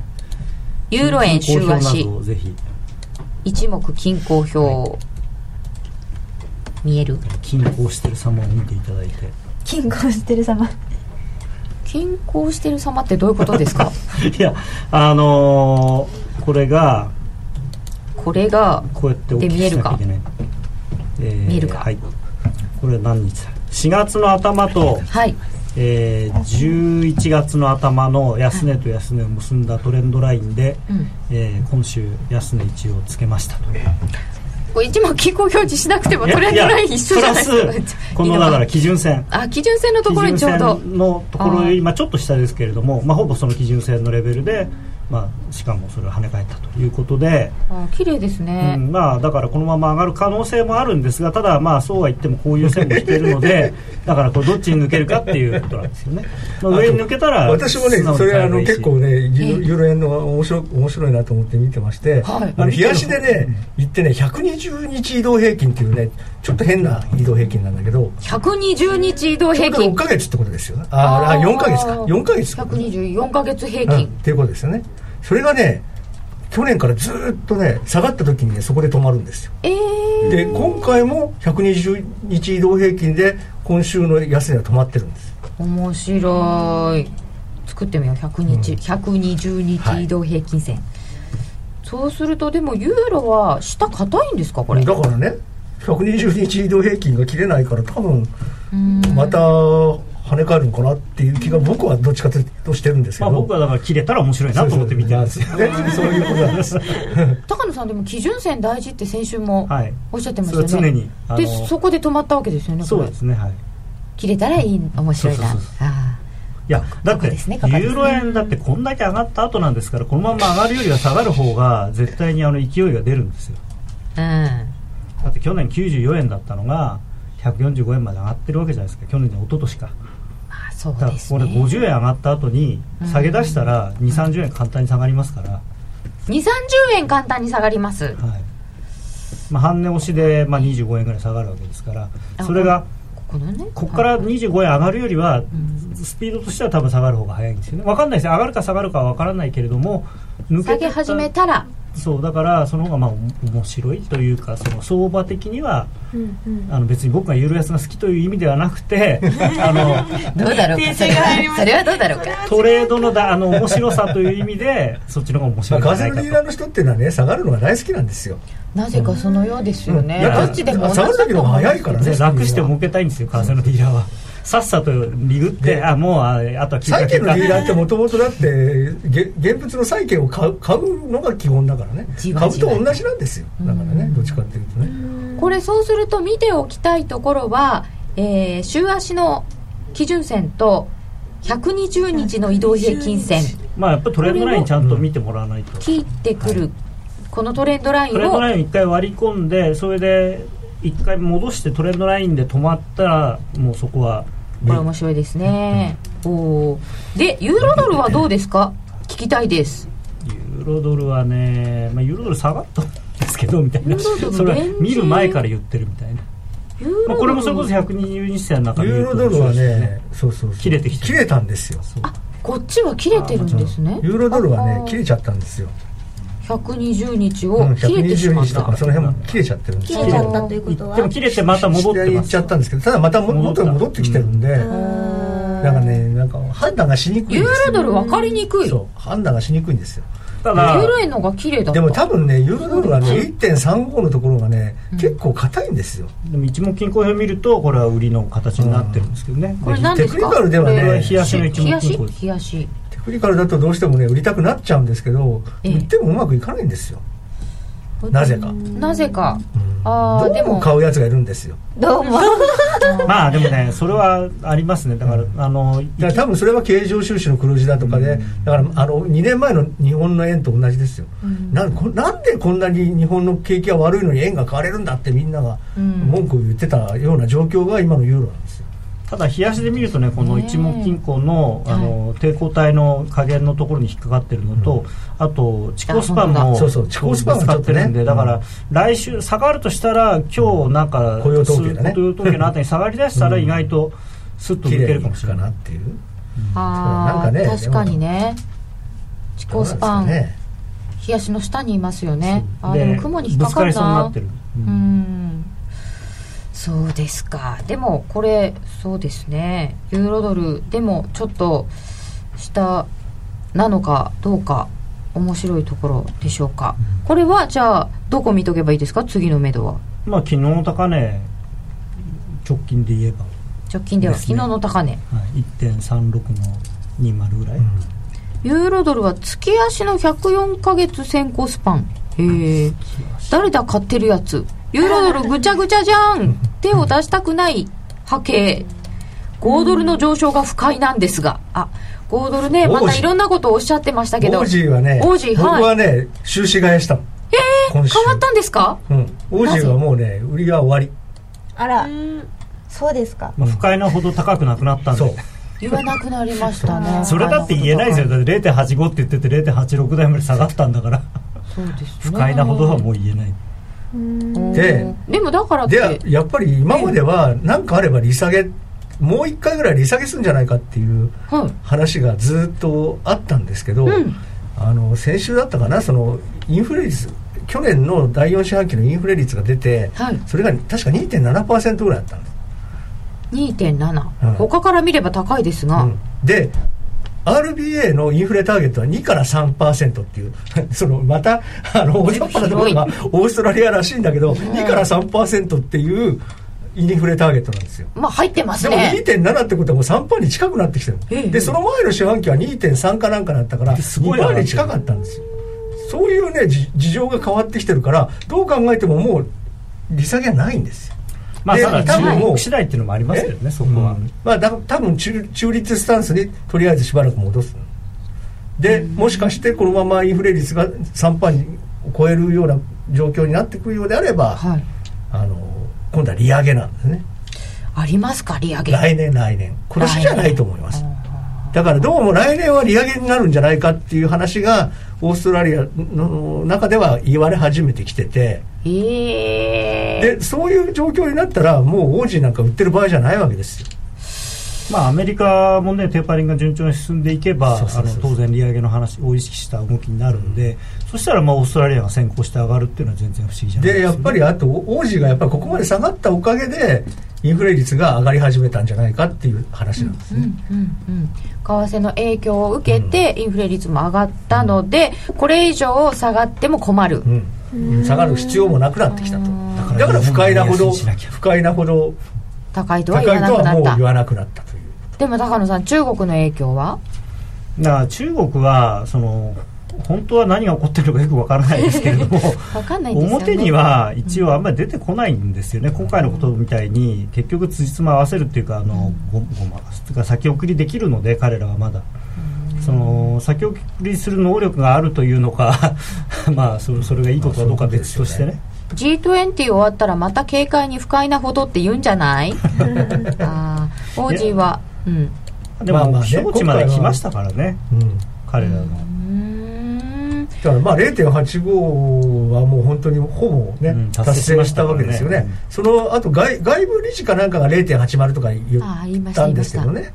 S1: ユーロ円週足。一目均衡表。はい見える？
S2: 均衡してる様を見ていただいて。
S4: 均衡してる様。
S1: 均衡してる様ってどういうことですか？
S2: いやあのー、これが
S1: これが
S2: こうやって大きくしなきゃいけない、
S1: えー、見えるか？
S2: はい。これ何日4月の頭と、
S1: はい。
S2: えー、11月の頭の安値と安値を結んだトレンドラインで、うん、えー、今週安値1をつけましたと
S1: これ一番均衡表示しなくてもトレンドライン一緒じゃないですか
S2: このだから基準線。
S1: あ基準線のところにちょうど。
S2: のところより今ちょっと下ですけれども、まあ、ほぼその基準線のレベルでまあ、しかもそれを跳ね返ったということで。
S1: あ綺麗ですね、
S2: うん、まあ、だからこのまま上がる可能性もあるんですがただ、まあ、そうは言ってもこういう線もしているので だからこれどっちに抜けるかっていうことなんですよね、まあ、上に抜けたら
S3: 私もねそれあの結構ねユーロ円の面白面白いなと思って見てまして、はい、あの冷やしでね行ってね120日移動平均っていうねちょっと変な移動平均なんだけど。
S1: 120日移動平均。
S3: 6か月ってことですよね。ああ4か月か。4か月か
S1: 124か月平均、うん、っ
S3: ていうことですよねそれがね去年からずっとね下がった時にねそこで止まるんですよ、
S1: えー、
S3: で今回も120日移動平均で今週の安値は止まってるんです。
S1: 面白い。作ってみよう。100日、うん、120日移動平均線、はい、そうするとでもユーロは下硬いんですかこれ？
S3: だからね120日移動平均が切れないから多分また跳ね返るのかなっていう気が僕はどっちかというとしてるんですけど、
S2: まあ、僕はだから切れたら面白いなと思って見てるんですよ。そう
S3: いうことなんです
S1: 高野さんでも基準線大事って先週もおっしゃってましたね、
S2: 常に
S1: でそこで止まったわけですよね
S2: そうですねはい。
S1: 切れたらいい面白いな。
S2: いやだって、ねね、ユーロ円だってこんだけ上がった後なんですからこのまま上がるよりは下がる方が絶対にあの勢いが出るんですよ、
S1: うん、
S2: だって去年94円だったのが145円まで上がってるわけじゃないですか。去年で一昨年か
S1: そうですね、これ
S2: 50円上がった後に下げ出したら2 3 0円簡単に下がりますから。
S1: 2 3 0円簡単に下がります。はい。
S2: まあ、半値押しで、まあ、25円ぐらい下がるわけですから。それがここ,、ね、ここから25円上がるよりは、スピードとしては多分下がる方が早いんですよね。分かんないです上がるか下がるかは分からないけれども
S1: 抜け下げ始めたら
S2: そうだからその方がまあ面白いというかその相場的には、うんうん、あの別に僕がユーロ安が好きという意味ではなくて あの
S1: どうだろうか。それはどうだろうか。
S2: トレードのだあの面白さという意味でそっちの方が面白い
S3: まあ、ガゼルディーラの人っていうのはね下がるのが大好きなんですよ。
S1: なぜかそのようですよね、うん、どっちでも
S3: 下がる時の方が早いからね。
S2: 楽して儲けたいんですよ風のディーラーは。さっさとリグってあもうああとは
S3: 債券のディーラーってもともとだって 現物の債券を買う買うのが基本だからね。株と同じなんですよ。だからねどっちかっていうとね。
S1: これそうすると見ておきたいところは、えー、週足の基準線と120日の移動平均線。
S2: まあやっぱりトレンドラインちゃんと見てもらわないと。
S1: 切ってくる、はい、このトレンドラインを。
S2: トレンドラインを1回割り込んでそれで1回戻してトレンドラインで止まったらもうそこは
S1: これ面白いですね、うん、おでユーロドルはどうですか？聞きたいです。
S2: ユーロドルはね、まあ、ユーロドル下がったんですけどみたいな。それは見る前から言ってるみたいな。まあ、これもそれこそ120日線の中
S3: でユーロドルはねそうそう切れてきて切れたんですよ。
S1: あこっちは切れてるんですね。
S3: ユーロドルはね切れちゃったんですよ
S1: 120日を切れてしまった、うん、
S3: とかその辺も切れちゃってるんです
S4: 切れちゃったということは。
S2: でも切れてまた戻って
S3: ます。ちゃったんですけどただまた元に戻ってきてるんで、なんかねなんか判断がしにくい
S1: ユーロドル分かりにくい。
S3: そう。判断がしにくいんですよ。
S1: ただユーロ円のが綺麗だ
S3: でも多分ねユーロドルはね1.35のところがね、結構硬いんですよ。
S2: でも一目均衡表見るとこれは売りの形になってるんですけどね、
S1: これ何ですか？
S3: テクニカルではね
S2: 冷やしの一目均衡
S1: 冷やし？
S3: テクニカルだとどうしてもね売りたくなっちゃうんですけど、売ってもうまくいかないんですよ。なぜか。
S1: なぜか、
S3: ああでも。買うやつがいるんですよ。
S1: どうも。
S2: まあでもねそれはありますね。だから、あの
S3: だから多分それは経常収支の黒字だとかで、だからあの2年前の日本の円と同じですよ、なんなんでこんなに日本の景気が悪いのに円が買われるんだってみんなが文句を言ってたような状況が今のユーロなんですよ
S2: ただ冷やしで見るとねこの一目金庫の,、あの抵抗体の加減のところに引っかかってるのと、あとチコスパンも
S3: そうそうチコスパン
S2: 使ってるんで、だから来週下がるとしたら今日なんか
S3: 雇用統計、ね、
S2: 雇用統計のあたりに下がりだしたら意外とスッと抜けるかもしれない。
S3: っていう、
S1: ああ、ね、確かにね。チコスパン、冷やしの下にいますよね。あでも雲に引っかかるな。うんそうですか。でもこれそうですね。ユーロドルでもちょっと下なのかどうか面白いところでしょうか、うん、これはじゃあどこ見とけばいいですか？次の目処は。
S2: まあ昨日の高値。直近で言えば。
S1: 直近では昨日の高値、
S2: はい、1.36の20ぐらい、
S1: ユーロドルは月足の104ヶ月先行スパン。へえ。誰だ買ってるやつ？ユーロドルぐちゃぐちゃじゃん。手を出したくない。波形。5ドルの上昇が不快なんですが。あ5ドルねまたいろんなことをおっしゃってましたけど。
S3: オージーはね
S1: オージー
S3: 僕
S1: は
S3: はいね収支買いした。の
S1: えー、変わったんですか？
S3: うん。オージーはもうね売りは終わり。
S4: あら。そうですか。
S2: まあ、不快なほど高くなくなったんで
S3: そう。
S1: 言わなくなりましたね。
S2: それだって言えないですよ。だって0.85って言ってて0.86台まで下がったんだから。
S1: そうですね。
S2: 不快なほどはもう言えない
S3: で
S1: でもだからっ
S3: で
S1: て
S3: やっぱり今までは何かあれば利下げもう一回ぐらい利下げするんじゃないかっていう
S1: はい。
S3: 話がずっとあったんですけど、
S1: うん。
S3: あの先週だったかなそのインフレ率去年の第4四半期のインフレ率が出て、
S1: はい。
S3: それが確か2.7%ぐらいあったんです、
S1: 2.7、
S3: うん。
S1: 他から見れば高いですが、
S3: うん。で RBA のインフレターゲットは2から3%っていう。そのまたあの大雑把なところがオーストラリアらしいんだけど、2から3%っていうインフレターゲットなんですよ。
S1: まあ入ってます
S3: でも
S1: ね
S3: 2.7ってことはもう3%に近くなってきてる、
S1: ええ。
S3: でその前の四半期は2.3かなんかだったから
S2: すごい上がって
S3: 2%
S2: る
S3: に近かったんですよ。そういうねじ事情が変わってきてるからどう考えてももう利下げはないんですよ。で
S2: まあ
S3: 多分もう
S2: 中国次第っていうのもありますけどねそこは、
S3: うん。まあだ多分中中立スタンスにとりあえずしばらく戻す。でもしかしてこのままインフレ率が3%に超えるような状況になってくるようであれば、
S1: はい。
S3: あの今度は利上げなんですね。
S1: ありますか？利上げ。
S3: 来年来年。今年じゃないと思います。だからどうも来年は利上げになるんじゃないかっていう話がオーストラリアの中では言われ始めてきてて
S1: ええ
S3: でそういう状況になったらもう王子なんか売ってる場合じゃないわけですよ。
S2: まあアメリカもねテーパリングが順調に進んでいけばあの当然利上げの話を意識した動きになるんで、そしたらまあオーストラリアが先行して上がるっていうのは全然不思議じゃない
S3: でやっぱりあと王子がやっぱりここまで下がったおかげでインフレ率が上がり始めたんじゃないかっていう話なんですね、
S1: うんうん為替の影響を受けてインフレ率も上がったのでこれ以上下がっても困る。
S3: うん下がる必要もなくなってきたと。だから不快なほど不快なほど
S1: 高いと
S3: 高
S1: は
S3: もう
S1: くなった。
S3: 言わなくなったという。
S1: でも高野さん中国の影響は？
S2: だから中国はその本当は何が起こってるのかよくわからないですけれども
S1: 分かんないんですよね。
S2: 表には一応あんまり出てこないんですよね、今回のことみたいに結局辻褄合わせるっていうかあのごごまかすというか先送りできるので彼らはまだ。その先送りする能力があるというのか まあそれそれがいいことかどうかは別としてね。
S1: G20 終わったらまた警戒に不快なほどって言うんじゃない？ああ王子はうん。
S2: でも
S3: まあま
S2: で来ましたからね
S3: うん
S2: 彼らの。
S1: うーん。
S3: だからまあ0.85はもう本当にほぼね、
S2: うん
S3: 達成し
S2: たた
S3: わけですよね、そのあと外外部理事かなんかが0.80とか言
S1: ああ言いま
S3: っ
S1: した
S3: たんですけどね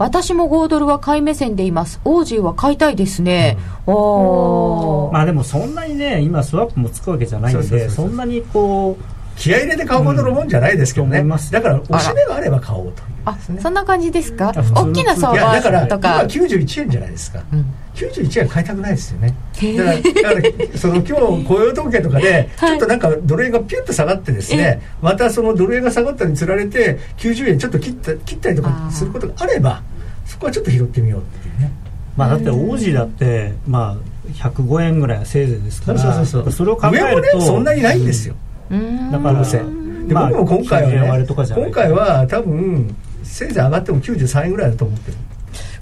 S1: 私も5ドルは買い目線でいます。オージーは買いたいですね、おお
S2: まあでもそんなにね今スワップもつくわけじゃないん
S3: そうそうそうそう。
S2: でそんなにこう
S3: 気合い入れて買うほどのもんじゃないですけどね、
S2: うん。と思います。
S3: だから押し目があれば買おうと。いう
S1: あそんな感じですか？大きな相
S3: いやだから
S1: 場とか。
S3: 今91円じゃないですか、
S1: うん。
S3: 91円買いたくないですよね。だからだからその今日雇用統計とかでちょっとなんかドル円がピュッと下がってですね、またそのドル円が下がったにつられて90円ちょっと切った切ったりとかすることがあればそこはちょっと拾ってみようっていうね。
S2: まあだって王子だってまあ105円ぐらいはせいぜいですから。
S3: そうそうそうそ
S2: れを考え
S3: 上も
S2: ると
S3: ねそんなにないんですよ、
S1: うーん。
S2: だから
S3: せで
S2: まあ
S3: 僕も今回
S2: 90円
S3: はね
S2: 割れとかじゃない。
S3: 今回は多分せいぜい上がっても93円ぐらいだと思ってる。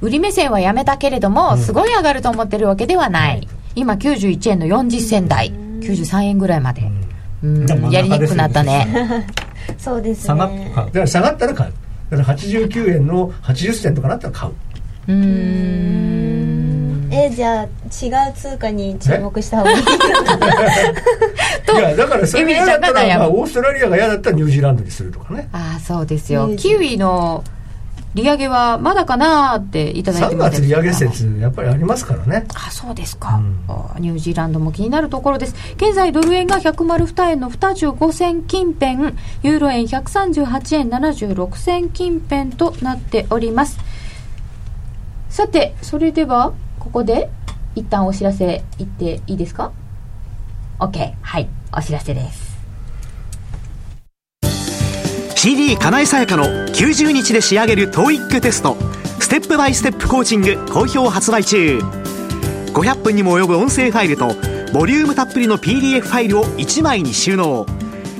S1: 売り目線はやめたけれども、すごい上がると思ってるわけではない、今91円の40銭台。93円ぐらいまで、うん。やりにくくなったね。
S4: そうです
S2: 下がっ
S4: ね
S2: た
S3: だから下がったら買うだから89円の80銭とかなったら買う。
S1: うーん。
S4: えじゃあ違う通貨に注目した方がいい
S1: と
S3: いやだからそれが嫌だったら、まあ、オーストラリアが嫌だったらニュージーランドにするとかね。
S1: ああそうですよ。キウイの利上げはまだかなーっていただいて
S3: 3
S1: ます。
S3: 月利上げ説やっぱりありますからね。
S1: あそうですか、
S3: うん。
S1: あニュージーランドも気になるところです。現在ドル円が102円の25銭近辺ユーロ円138円76銭近辺となっております。さてそれではここで一旦お知らせ言っていいですか？OK はい。お知らせです
S7: CD 金井さやかの90日で仕上げる TOEIC テスト。ステップバイステップコーチング好評発売中。500分にも及ぶ音声ファイルとボリュームたっぷりの PDF ファイルを1枚に収納。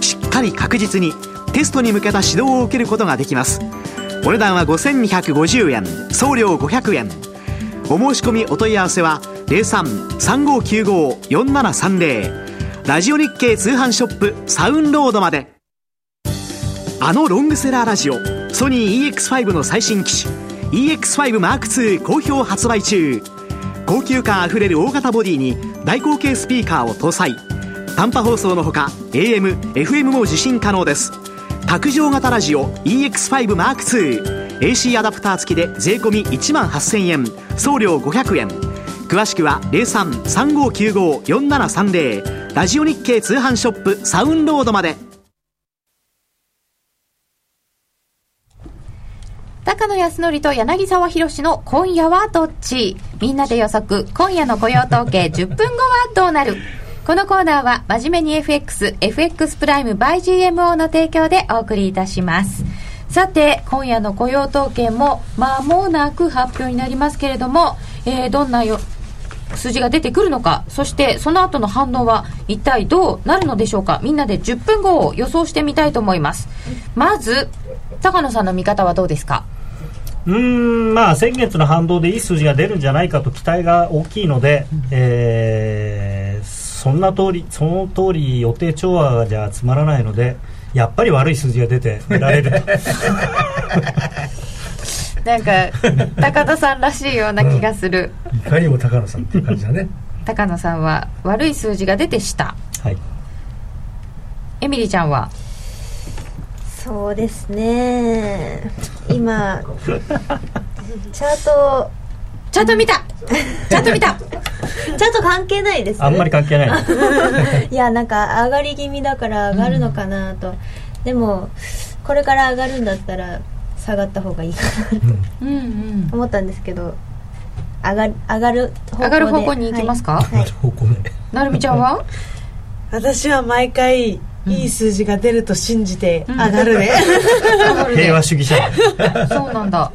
S7: しっかり確実にテストに向けた指導を受けることができます。お値段は5250円送料500円。お申し込みお問い合わせは03-3595-4730ラジオ日経通販ショップサウンロードまで。あのロングセラーラジオソニー EX5 の最新機種 EX5M2 好評発売中。高級感あふれる大型ボディに大口径スピーカーを搭載。短波放送のほか AM、FM も受信可能です。卓上型ラジオ EX5M2 AC アダプター付きで税込1万8000円。送料500円。詳しくは03-3595-4730ラジオ日経通販ショップサウンロードまで。
S1: 高野康則と柳沢博の今夜はどっち？みんなで予測今夜の雇用統計10分後はどうなる？このコーナーは真面目に FX、FX プライム by GMO の提供でお送りいたします。さて、今夜の雇用統計も間もなく発表になりますけれども、えー、どんなよ数字が出てくるのか、そしてその後の反応は一体どうなるのでしょうか？みんなで10分後を予想してみたいと思います。まず、高野さんの見方はどうですか？
S2: うーんまあ先月の反動でいい数字が出るんじゃないかと期待が大きいので、えーそんな通りその通り予定調和じゃつまらないのでやっぱり悪い数字が出て出られると。
S1: なんか、高田さんらしいような気がする。
S3: いかにも高野さんっていう感じだね。
S1: 高野さんは悪い数字が出てした。
S2: はい。
S1: エミリーちゃんは？
S4: そうですね。今チャート
S1: ちゃんと見た。ちゃんと見た。
S4: ちゃんと関係ないです
S2: あんまり関係ない。
S4: いやなんか上がり気味だから上がるのかなと、でもこれから上がるんだったら下がった方がいいかなと
S1: うんうん。
S4: 思ったんですけど上がる上がる方向で。
S1: 上がる方向に行きますか、
S4: はい、はい。
S3: 方向で。
S1: なるみちゃんは？
S5: 私は毎回いい数字が出ると信じて上がるね、
S2: 平和主義者。
S1: そうなんだ。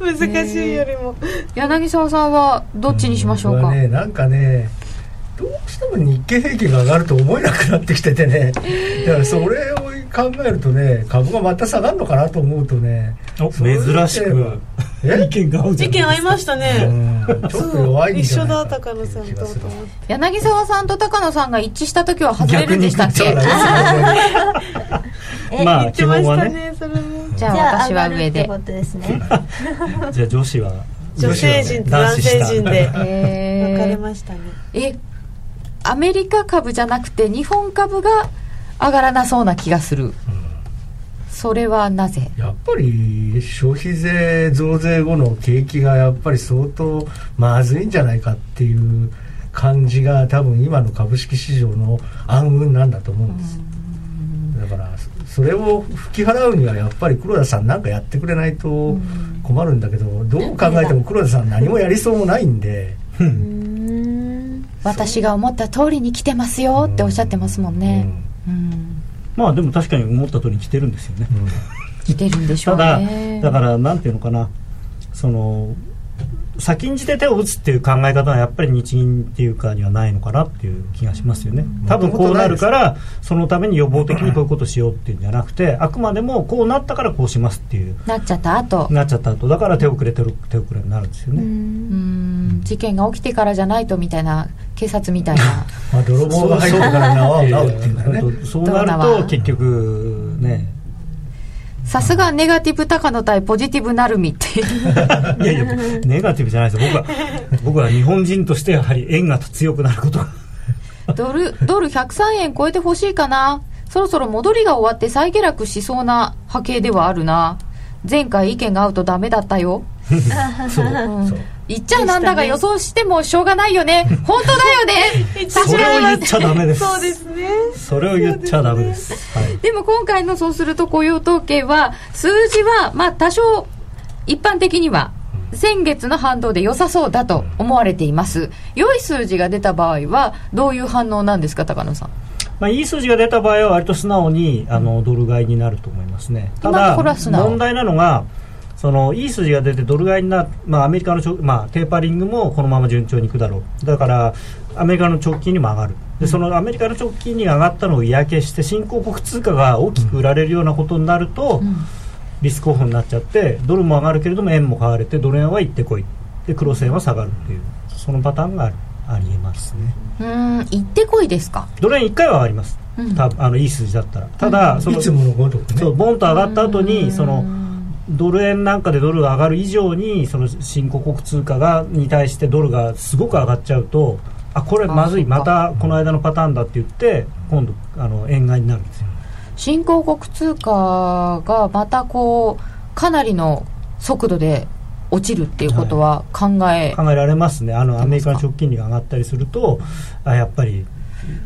S5: 難しいよりも。
S1: 柳沢さんはどっちにしましょうか、
S3: ねなんかねどうしても日経平均が上がると思えなくなってきててね。だからそれを考えるとね株がまた下がるのかなと思うとね
S2: 珍しく。
S3: え？
S2: 意見が合う
S5: 意見合いました
S3: う
S5: ね
S3: ん。ちょっと弱いん
S5: 一緒だ高野さんと。
S1: 柳沢さんと高野さんが一致した時は外れるんでしたっけ？
S3: そうだね
S4: え
S2: まあ
S5: 言ってました
S2: 基本はね。
S5: ねそれも。
S1: じゃあ私は上で。
S4: ことですね。
S2: じゃあ女子は
S5: 女性陣と男性陣で。分かれましたね。
S1: えアメリカ株じゃなくて日本株が上がらなそうな気がする、それはなぜ？
S3: やっぱり消費税増税後の景気がやっぱり相当まずいんじゃないかっていう感じが多分今の株式市場の暗雲なんだと思うんです。だからそれを吹き払うにはやっぱり黒田さんなんかやってくれないと困るんだけどどう考えても黒田さん何もやりそうもないんで。
S4: うーん
S1: 私が思った通りに来てますよっておっしゃってますもんね。うん、
S2: まあでも確かに思った通りに来てるんですよね。
S3: うん。
S1: 来てるんでしょ
S2: ただ
S1: うね
S2: だからなんていうのかな。その先んじて手を打つっていう考え方はやっぱり日銀っていうかにはないのかなっていう気がしますよね。多分こうなるからそのために予防的にこういうことしようっていうんじゃなくてあくまでもこうなったからこうしますっていう。
S1: なっちゃった後。
S2: なっちゃった後だから手遅れてる手遅れになるんですよね、
S1: うん。事件が起きてからじゃないとみたいな警察みたいな。
S3: まあ泥棒が入ってから縄を縄うっていうんだよね
S2: そうなると結局ね
S1: さすがネガティブ高野対ポジティブなるみっていう。
S2: いやいやネガティブじゃないですよ。僕は僕は日本人としてやはり円が強くなることが。
S1: ドルドル103円超えてほしいかな。そろそろ戻りが終わって再下落しそうな波形ではあるな。前回意見が合うとダメだったよ。
S3: そう
S1: うん。
S3: そう
S1: 言っちゃなんだが予想してもしょうがないよね。本当だよね。
S2: それを言っちゃダメです。
S5: そうですね。
S2: それを言っちゃダメです。はい。
S1: でも今回のそうすると雇用統計は数字はまあ多少一般的には先月の反動で良さそうだと思われています。良い数字が出た場合はどういう反応なんですか高野さん？
S2: まあ、いい数字が出た場合は割と素直にあのドル買いになると思いますね。た
S1: 今のところは
S2: だ
S1: 素直。
S2: 問題なのがそのいい数字が出てドル買いになまあ、アメリカのちょ、まあ、テーパリングもこのまま順調にいくだろう。だからアメリカの直近にも上がる。でそのアメリカの直近に上がったのを嫌気して新興国通貨が大きく売られるようなことになると、リスクオフになっちゃってドルも上がるけれども円も買われてドル円は行ってこい。で黒線は下がるっていうそのパターンがあるありえますね。
S1: うん行ってこいですか？
S2: ドル円1回は上がります、
S1: うん。
S2: 多分あのいい数字だったら。ただ、その
S3: いつものごとくね。
S2: そうボンと上がった後にそのドル円なんかでドルが上がる以上にその新興国通貨がに対してドルがすごく上がっちゃうとあこれまずい。またこの間のパターンだって言って今度あの円買いになるんですよ。
S1: 新興国通貨がまたこうかなりの速度で落ちるっていうことは考え、
S2: 考えられますね。あのアメリカの直近利が上がったりするとあやっぱり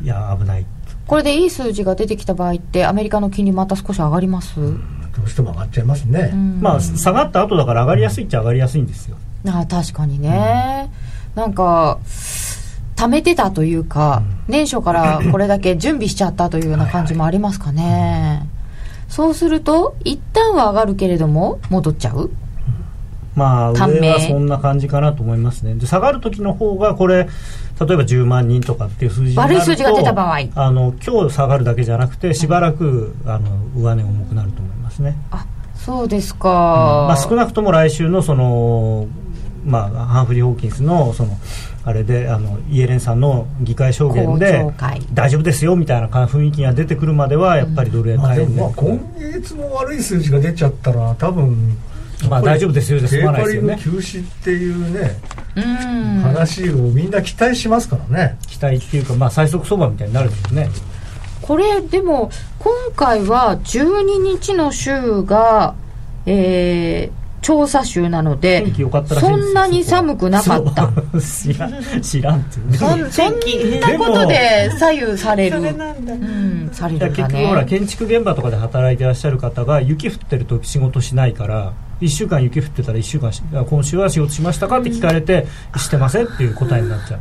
S2: いや危ない。
S1: これでいい数字が出てきた場合ってアメリカの金利また少し上がります、
S3: どうしても上がっちゃいますね、
S1: うん。
S2: まあ下がった後だから上がりやすいっちゃ上がりやすいんですよ。
S1: あ確かにね、なんか貯めてたというか、年初からこれだけ準備しちゃったというような感じもありますかね、そうすると一旦は上がるけれども戻っちゃう？
S2: まあ上はそんな感じかなと思いますね。で下がる時の方がこれ例えば10万人とかっていう数字
S1: 悪い数字が出た場合。
S2: あの今日下がるだけじゃなくてしばらくあの上値重くなると思いますね、
S1: あそうですか、
S2: まあ、少なくとも来週のその、まあ、ハンフリー・ホーキンスのそのあれであのイエレンさんの議会証言で大丈夫ですよみたいな雰囲気が出てくるまではやっぱりドル円
S3: まあ、
S2: 買える
S3: でもまあ今月も悪い数字が出ちゃったら多分
S2: まあ大丈夫ですよじゃ済まないですよね。
S3: 休止っていうね、
S1: うん。
S3: 話をみんな期待しますからね。
S2: 期待っていうか、まあ、最速相場みたいになるんですね
S1: これでも今回は12日の週が、えー調査週なので
S2: 天気良かったらしいんですよ
S1: そんなに寒くなかった。
S2: 知らん知らんっていう
S1: そんそんなことで左右される。
S5: それなんだ。
S1: うんされるか
S2: 結局ほら
S1: ね
S2: 建築現場とかで働いてらっしゃる方が雪降ってると仕事しないから1週間雪降ってたら1週間今週は仕事しましたかって聞かれてしてませんっていう答えになっちゃう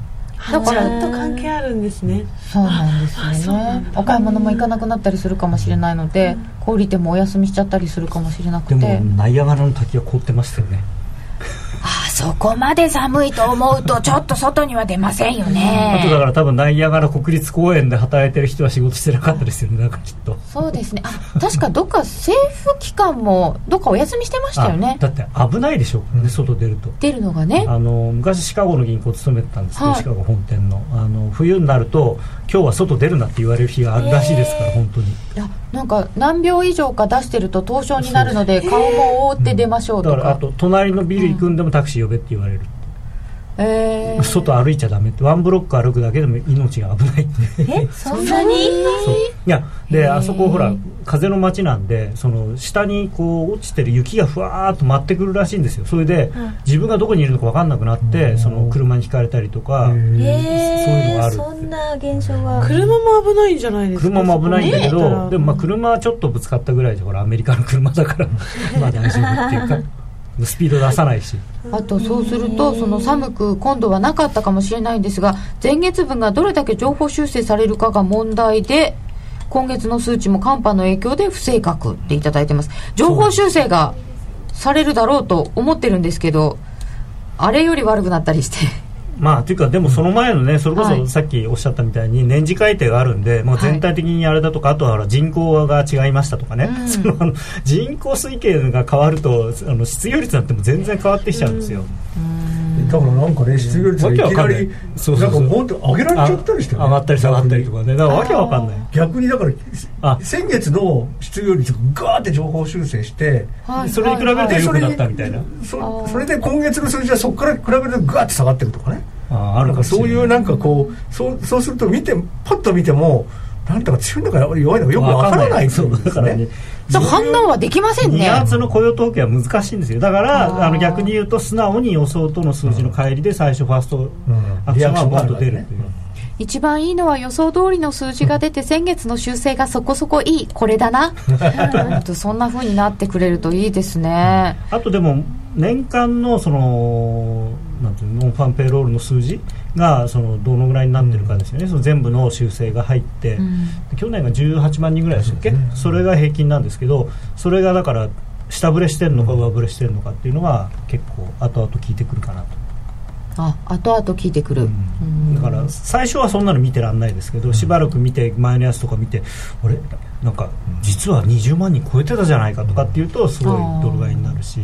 S1: だから
S5: と関係あるんですね。
S1: そうなんですよね。お買い物も行かなくなったりするかもしれないので小売店もお休みしちゃったりするかもしれなく
S2: で
S1: て
S2: もナイアガラの滝は凍ってましたよね
S1: あそこまで寒いと思うとちょっと外には出ませんよね。
S2: あとだから多分ナイアガラ国立公園で働いてる人は仕事してなかったですよねなんかきっと。
S1: そうですね。あ確かどっか政府機関もどっかお休みしてましたよね。
S2: あだって危ないでしょね外出ると。
S1: 出るのがね。
S2: あの昔シカゴの銀行勤めてたんですけど、
S1: はい。
S2: シカゴ本店の。あの冬になると今日は外出るなって言われる日があるらしいですから、本当に。
S1: いやなんか何秒以上か出してると凍傷になるので 顔も覆って出ましょうとか。
S2: だからあと隣のビル行くんでもタクシー呼べって言われる、
S1: えー。
S2: 外歩いちゃダメって。ワンブロック歩くだけでも命が危ないって。
S1: えそんなに？
S2: そう。いやであそこほら風の街なんでその下にこう落ちてる雪がふわーっと舞ってくるらしいんですよ。それで、自分がどこにいるのか分かんなくなって、その車にひかれたりとか、そういうのがある
S4: えー、そんな現象が。
S5: 車も危ないんじゃないですか？
S2: 車も危ないんだけど、
S5: ね。
S2: でもまあ車はちょっとぶつかったぐらいでほらアメリカの車だから まあ大丈夫っていうかスピード出さないし。
S1: あとそうするとその寒く今度はなかったかもしれないんですが前月分がどれだけ情報修正されるかが問題で今月の数値も寒波の影響で不正確っていただいてます。情報修正がされるだろうと思ってるんですけどあれより悪くなったりして。
S2: まあというかでもその前のねそれこ
S1: はい。
S2: そさっきおっしゃったみたいに年次改定があるんで、もう全体的にあれだとか、あとは人口が違いましたとかね、
S1: うん。
S2: そのあの人口推計が変わるとあの失業率なんても全然変わってきちゃうんですよ、
S3: だからなんかね失業率がいき
S2: な
S3: り
S2: そうそうそう。
S3: なんか本当上げられちゃったりしてね
S2: 上がったり下がったりとかね。だからわけわかんない。
S3: 逆にだから
S2: あ。
S3: 先月の失業率がガーって情報修正して
S1: はい。
S2: それに比べると
S1: はい
S2: 良くなったみたいな。
S3: そそれで今月の数字はそこから比べるとガーって下がってるとかね。
S2: あある
S3: なんかそういうなんかこうそうそうすると見てパッと見てもなんだか強いのか弱いのかよくわからない。
S2: そうだからね
S1: そう反応はできません
S2: 2
S1: ね
S2: 月の雇用統計は難しいんですよ。だからあの逆に言うと素直に予想との数字の乖離で最初ファーストアクションがボンと出るという、
S1: 一番いいのは予想通りの数字が出て先月の修正がそこそこいい。これだな。本当そんな風になってくれるといいですね。
S2: あとでも年間のそのなんていうのノンファンペイロールの数字がそのどのぐらいになってるかですよね、その全部の修正が入って、去年が18万人ぐらいでしたっけ、それが平均なんですけどそれがだから下振れしてるのか上振れしてるのかっていうのが結構後々効いてくるかなと。
S1: あ後々聞いてくる、
S2: だから最初はそんなの見てらんないですけど、しばらく見て前のやつとか見てあれ？なんか実は20万人超えてたじゃないかとかっていうとすごいドル買いになるし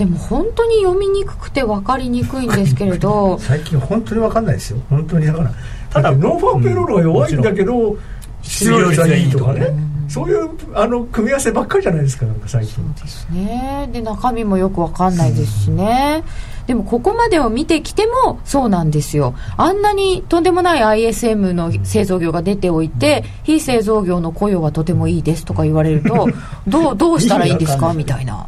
S1: でも本当に読みにくくて分かりにくいんですけれど。
S3: 最近本当に分かんないですよ。本当にだから。
S2: ただ
S3: ただノンファンペイロールが弱いんだけど失業率はいいとかね。そういうあの組み合わせばっかりじゃないですかなんか最近。
S1: ですね。で中身もよく分かんないですしね、でもここまでを見てきてもそうなんですよ。あんなにとんでもない ISM の製造業が出ておいて、非製造業の雇用はとてもいいですとか言われるとどうどうしたらいいんですか？みたいな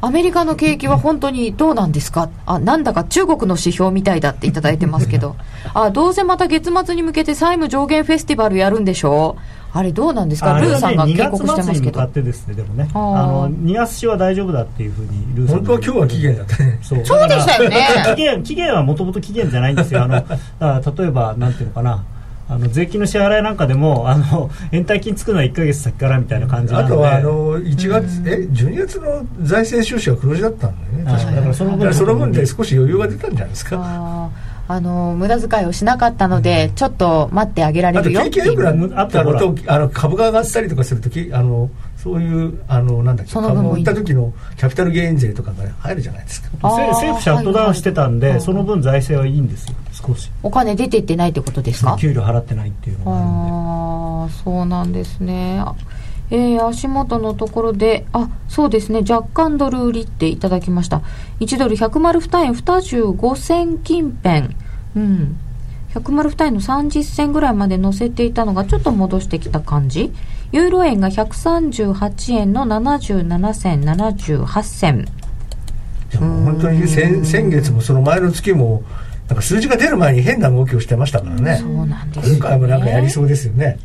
S1: アメリカの景気は本当にどうなんですか？あなんだか中国の指標みたいだっていただいてますけど。あどうせまた月末に向けて債務上限フェスティバルやるんでしょう？あれどうなんですか？
S2: ね
S1: ルーさんが
S2: 2
S1: 警告してますけど。
S2: 月末に向かってですねでもね。
S1: あ
S2: の2月は大丈夫だっていうふうにルーさん
S3: 本当は今日は期限だったね。
S2: そう。
S1: そうでしたよね。
S2: 期限期限はもともと期限じゃないんですよ。あの だから例えばなんていうのかなあの税金の支払いなんかでもあの延滞金つくのは1か月先からみたいな感じな
S3: あとはあの1月え12月の財政収支は黒字だったんだよね。確か
S2: はいだからその分
S3: その分で少し余裕が出たんじゃないですか。
S1: あの無駄遣いをしなかったので、ちょっと待ってあげられ
S3: あと
S1: るよ。っていう
S3: 景気が良くなったの
S2: あと
S3: とあの株が上がったりとかするときあのそういうあのなんだっけ株を売った時のキャピタルゲイン税とかが入るじゃないですか。
S2: 政府シャットダウンしてたんで、
S1: はいはい。
S2: その分財政はいいんですよ少し。
S1: お金出てってないってことですか？
S2: 給料払ってないっていうのがあ
S1: ああそうなんですね。あえー、足元のところであそうですね。若干ドル売りっていただきました。1ドル102円25銭近辺。うん。102円の30銭ぐらいまで乗せていたのがちょっと戻してきた感じ。ユーロ円が138円の77銭78銭。
S3: でも本当に先先月もその前の月もなんか数字が出る前に変な動きをしてましたからね。
S1: そうなんですよ、ね、
S3: 今回もなんかやりそうですよね。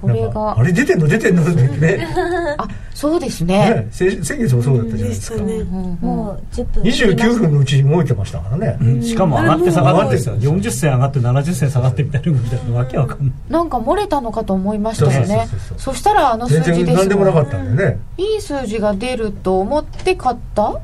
S1: これが
S3: あれ出てんの出てんのってね。
S1: あそうですね。
S3: ね先先月もそうだったじゃないですか。
S5: ね。
S1: うんうん
S4: もう10分。
S3: 29分のうちに動いてましたからね、
S2: うん。しかも上がって下がって
S3: 上がって
S2: 40銭上がって70銭下がってみたいな動きだとわけわかんない。
S1: なんか漏れたのかと思いましたよね。
S3: そうそうそうそう
S1: そしたらあの数字です
S3: 何でもなかったんでね、
S1: いい数字が出ると思って買った？
S3: うん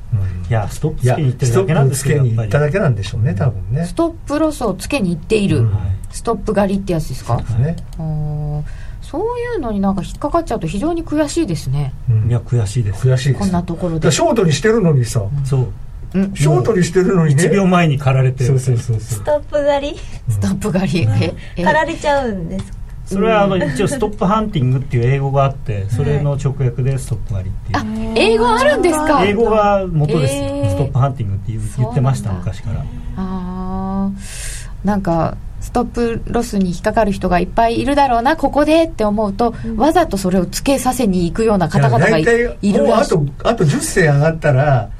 S2: いやストップ
S3: いや
S2: つけに行ってる
S3: スト
S2: だけなんです
S3: ップつけに行っただけなんでしょうね多分ね。
S1: ストップロスをつけに行っている、
S3: うん。
S1: ストップ狩りってやつですか？
S3: ね、
S1: あーそういうのになんか引っかかっちゃうと非常に悔しいですね。
S3: うん。
S2: いや悔しいです。
S3: 悔しいです。
S1: こんなところで。
S3: ショートにしてるのにさ、
S2: そう。
S3: ショートにしてるのにね。
S2: 1秒前に駆られて
S3: そうそうそうそう。
S4: ストップ狩り？
S1: ストップ狩り。ええ。
S4: 狩られちゃうんです
S2: それはあの一応ストップハンティングっていう英語があってそれの直訳でストップ割りっていう。
S1: あ英語あるんですか？
S2: 英語が元です。よ、
S1: えー。
S2: ストップハンティングって言ってました昔から。
S1: あー。なんかストップロスに引っかかる人がいっぱいいるだろうなここでって思うと、わざとそれをつけさせに行くような方々がいる
S3: もうあ
S1: らしい。
S3: とあと10銭上がったら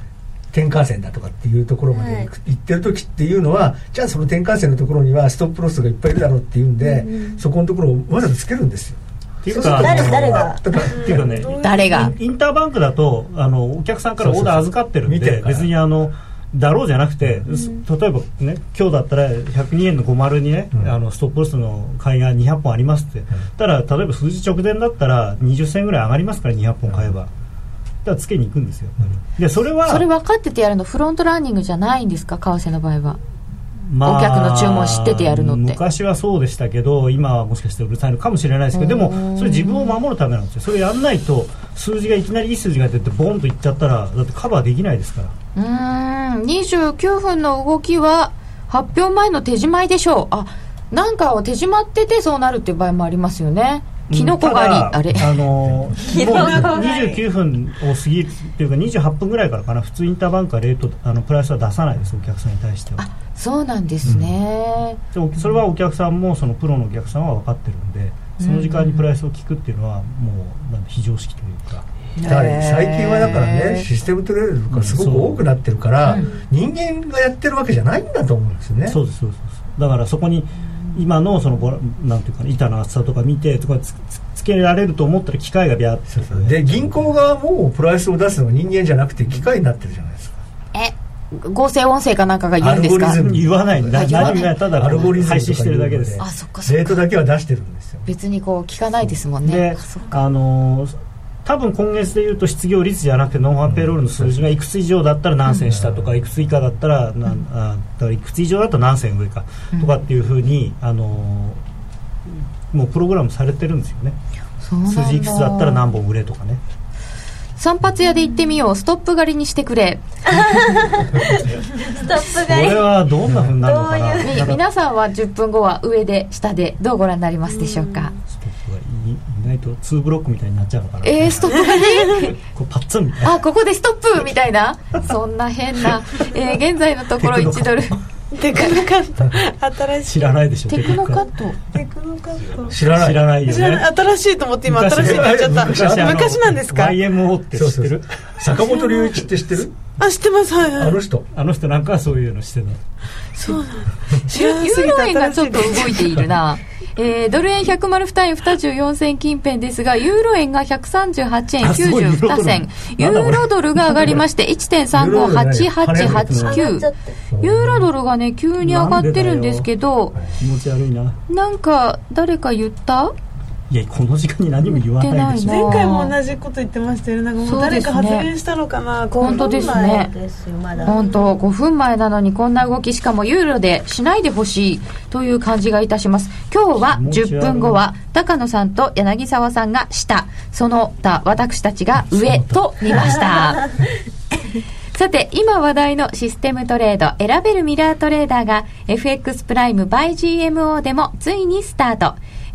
S3: 転換線だとかっていうところまで行ってる時っていうのはじゃあその転換線のところにはストップロスがいっぱいいるだろうっていうんで、そこのところをわざとつけるんですよ。
S2: っていうか
S4: 誰誰が？
S3: だから
S2: っていうかね
S1: 誰が？
S2: インターバンクだとあのお客さんからオーダー預かってるんで別にあのだろうじゃなくて、例えばね今日だったら102円の50にね、
S3: うん。
S2: あのストップロスの買いが200本ありますって、ただ例えば数字直前だったら20銭ぐらい上がりますから200本買えば、だからつけに行くんですよ、でそれは
S1: それ分かっててやるのフロントランニングじゃないんですか？為替の場合は。
S2: まあ
S1: お客の注文知っててやるのって。
S2: 昔はそうでしたけど今はもしかしてうるさいのかもしれないですけどでもそれ自分を守るためなんですよ。それやんないと数字がいきなりいい数字が出てボンといっちゃったらだってカバーできないですから。
S1: うーん。29分の動きは発表前の手締まいでしょう。あなんかを手締まっててそうなるっていう場合もありますよねキノコ狩り、あれ？
S2: あの もう29分を過ぎるっていうか28分ぐらいからかな普通インターバンクはレートあのプライスは出さないですお客さんに対しては。
S1: そうなんですね、
S2: でおそれはお客さんもそのプロのお客さんは分かってるんでその時間にプライスを聞くっていうのはもうなんで非常識というか。
S3: 最近はだからねシステムトレードとかすごく多くなってるから、人間がやってるわけじゃないんだと思うんですよね。
S2: そうですそうですそうです。だからそこに今のそのボラなんていうかな板の厚さとか見てとかつつつけられると思ったら機械がビャーって。
S3: で銀行側もプライスを出すのは人間じゃなくて機械になってるじゃないですか。
S1: え合成音声かなんかが言うんですか？
S3: アルゴリズム。
S2: 言わないんだ。
S1: あ言わない。
S2: 何がただ
S3: アルゴリズム
S2: 配信してるだけです。
S1: あそっかそっか。
S3: レートだけは出してるんですよ。
S1: 別にこう聞かないですもんね。
S2: で
S1: あ
S2: のー多分今月でいうと失業率じゃなくて non-farm payroll の数字がいくつ以上だったら何銭下とかいくつ以下だったらなんあだからいくつ以上だと何銭上かとかっていうふうにあのーもうプログラムされてるんですよね。数字いくつだったら何本売れとかね。
S1: 散髪屋で行ってみよう。ストップ狩りにしてくれ。
S4: ストップ
S2: こ
S4: 狩り。
S2: れはどんなふうになるのかな。
S4: どういう
S1: み
S2: なんか
S1: 皆さんは10分後は上で下でどうご覧になりますでしょうか？
S2: 意外と2ブロックみたいになっちゃうのかな。
S1: えー、ストップ狩り
S2: こうパッツンみたいな。
S1: あここでストップみたいな。そんな変な、えー現在のところ1ドル。
S5: テクノカット。新しい。
S2: 知らないでしょ
S1: テクノカット。
S5: テクノカット。
S3: 知らない。
S2: 知らないよね。
S5: 新しいと思って今新しいって言っちゃった。
S3: 昔
S2: あの
S5: 昔なんですか
S2: ？YMO って知ってる？
S3: そうそう。坂本龍一って知ってる？
S5: あ知ってます。はいはい。
S3: あの人。
S2: あの人なんかはそういうのしてた
S5: そうなんだ。知らな
S1: ユ
S5: すぎて
S1: ーロ円がちょっと動いているな。えー、ドル円102円24銭近辺ですが、ユーロ円が138円
S2: あすごい
S1: 92銭。ユ
S2: ユーロドル。
S1: ーロドルが上がりまして1.358889。ユーロドルがね、急に上がってるんですけど、
S2: 気持ち悪いな。
S1: なんか、誰か言った？
S2: いやこの時間に何も言わないでしょ。
S5: 前回も同じこと言ってましたよね。なんかもう誰か発言したのかな
S1: 本当ですね。
S4: ですよまだ。
S1: 本当5分前なのにこんな動きしかもユーロでしないでほしいという感じがいたします。今日は10分後は高野さんと柳沢さんが下その他私たちが上と見ました。さて今話題のシステムトレード選べるミラートレーダーが FX プライム by GMO でもついにスタート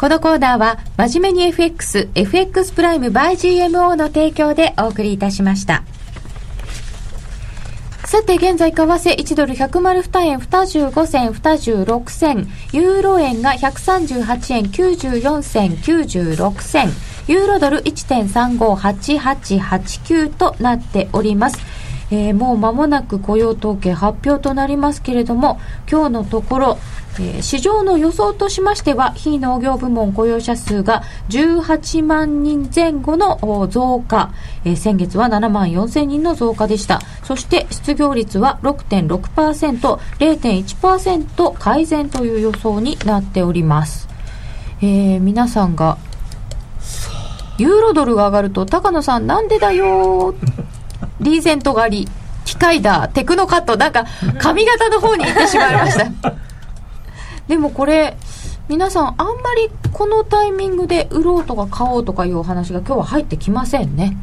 S1: このコーナーは真面目に FX、FX プライム by GMO の提供でお送りいたしました。さて、現在、為替1ドル102円25銭26銭、ユーロ円が138円94銭96銭、ユーロドル1.358889となっております。えーもう間もなく雇用統計発表となりますけれども、今日のところ、えー市場の予想としましては、非農業部門雇用者数が18万人前後の増加、えー先月は7万4千人の増加でした。そして失業率は6.6%、0.1%改善という予想になっております。えー皆さんが、ユーロドルが上がると、高野さんなんでだよリーゼント狩り、機械だ、テクノカット、なんか髪型の方に行ってしまいました。でもこれ、皆さん、あんまりこのタイミングで売ろうとか買おうとかいうお話が今日は入ってきませんね。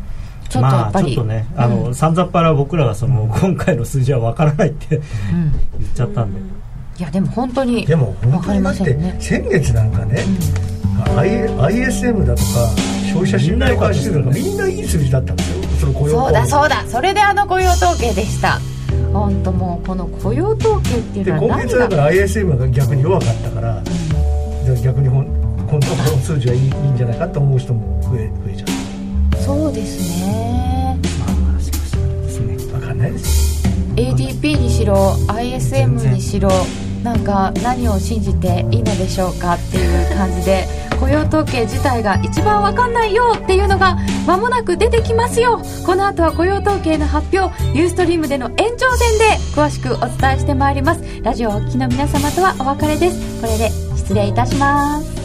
S1: ちょっとや
S2: ま
S1: っぱり。
S2: あねあの、さんざっぱら僕らがその今回の数字は分からないって
S1: うん
S2: 言っちゃったんで、
S1: いや、でも本当に、
S3: でも
S1: わかり
S3: 本当にだって。先月なんかね、I- ISM だとか消費者信頼感指数とかみんないい数字だったんですよその雇用
S1: そうだ
S3: う
S1: そうだ、それであの雇用統計でした。本当もうこの雇用統計っていう
S3: で
S1: のは
S3: 今月だから ISM が逆に弱かったから、で逆にほん本当はこの数字はいいいいんじゃないかと思う人も増え増えちゃっ
S1: そうですね。
S2: まあしかしですね。
S3: た分かんないです。よ
S1: ADP にしろ ISM にしろなんか何を信じていいのでしょうかっていう感じで雇用統計自体が一番わかんないよっていうのが間もなく出てきますよ。この後は雇用統計の発表ユーストリームでの延長戦で詳しくお伝えしてまいります。ラジオをお聞きの皆様とはお別れです。これで失礼いたします。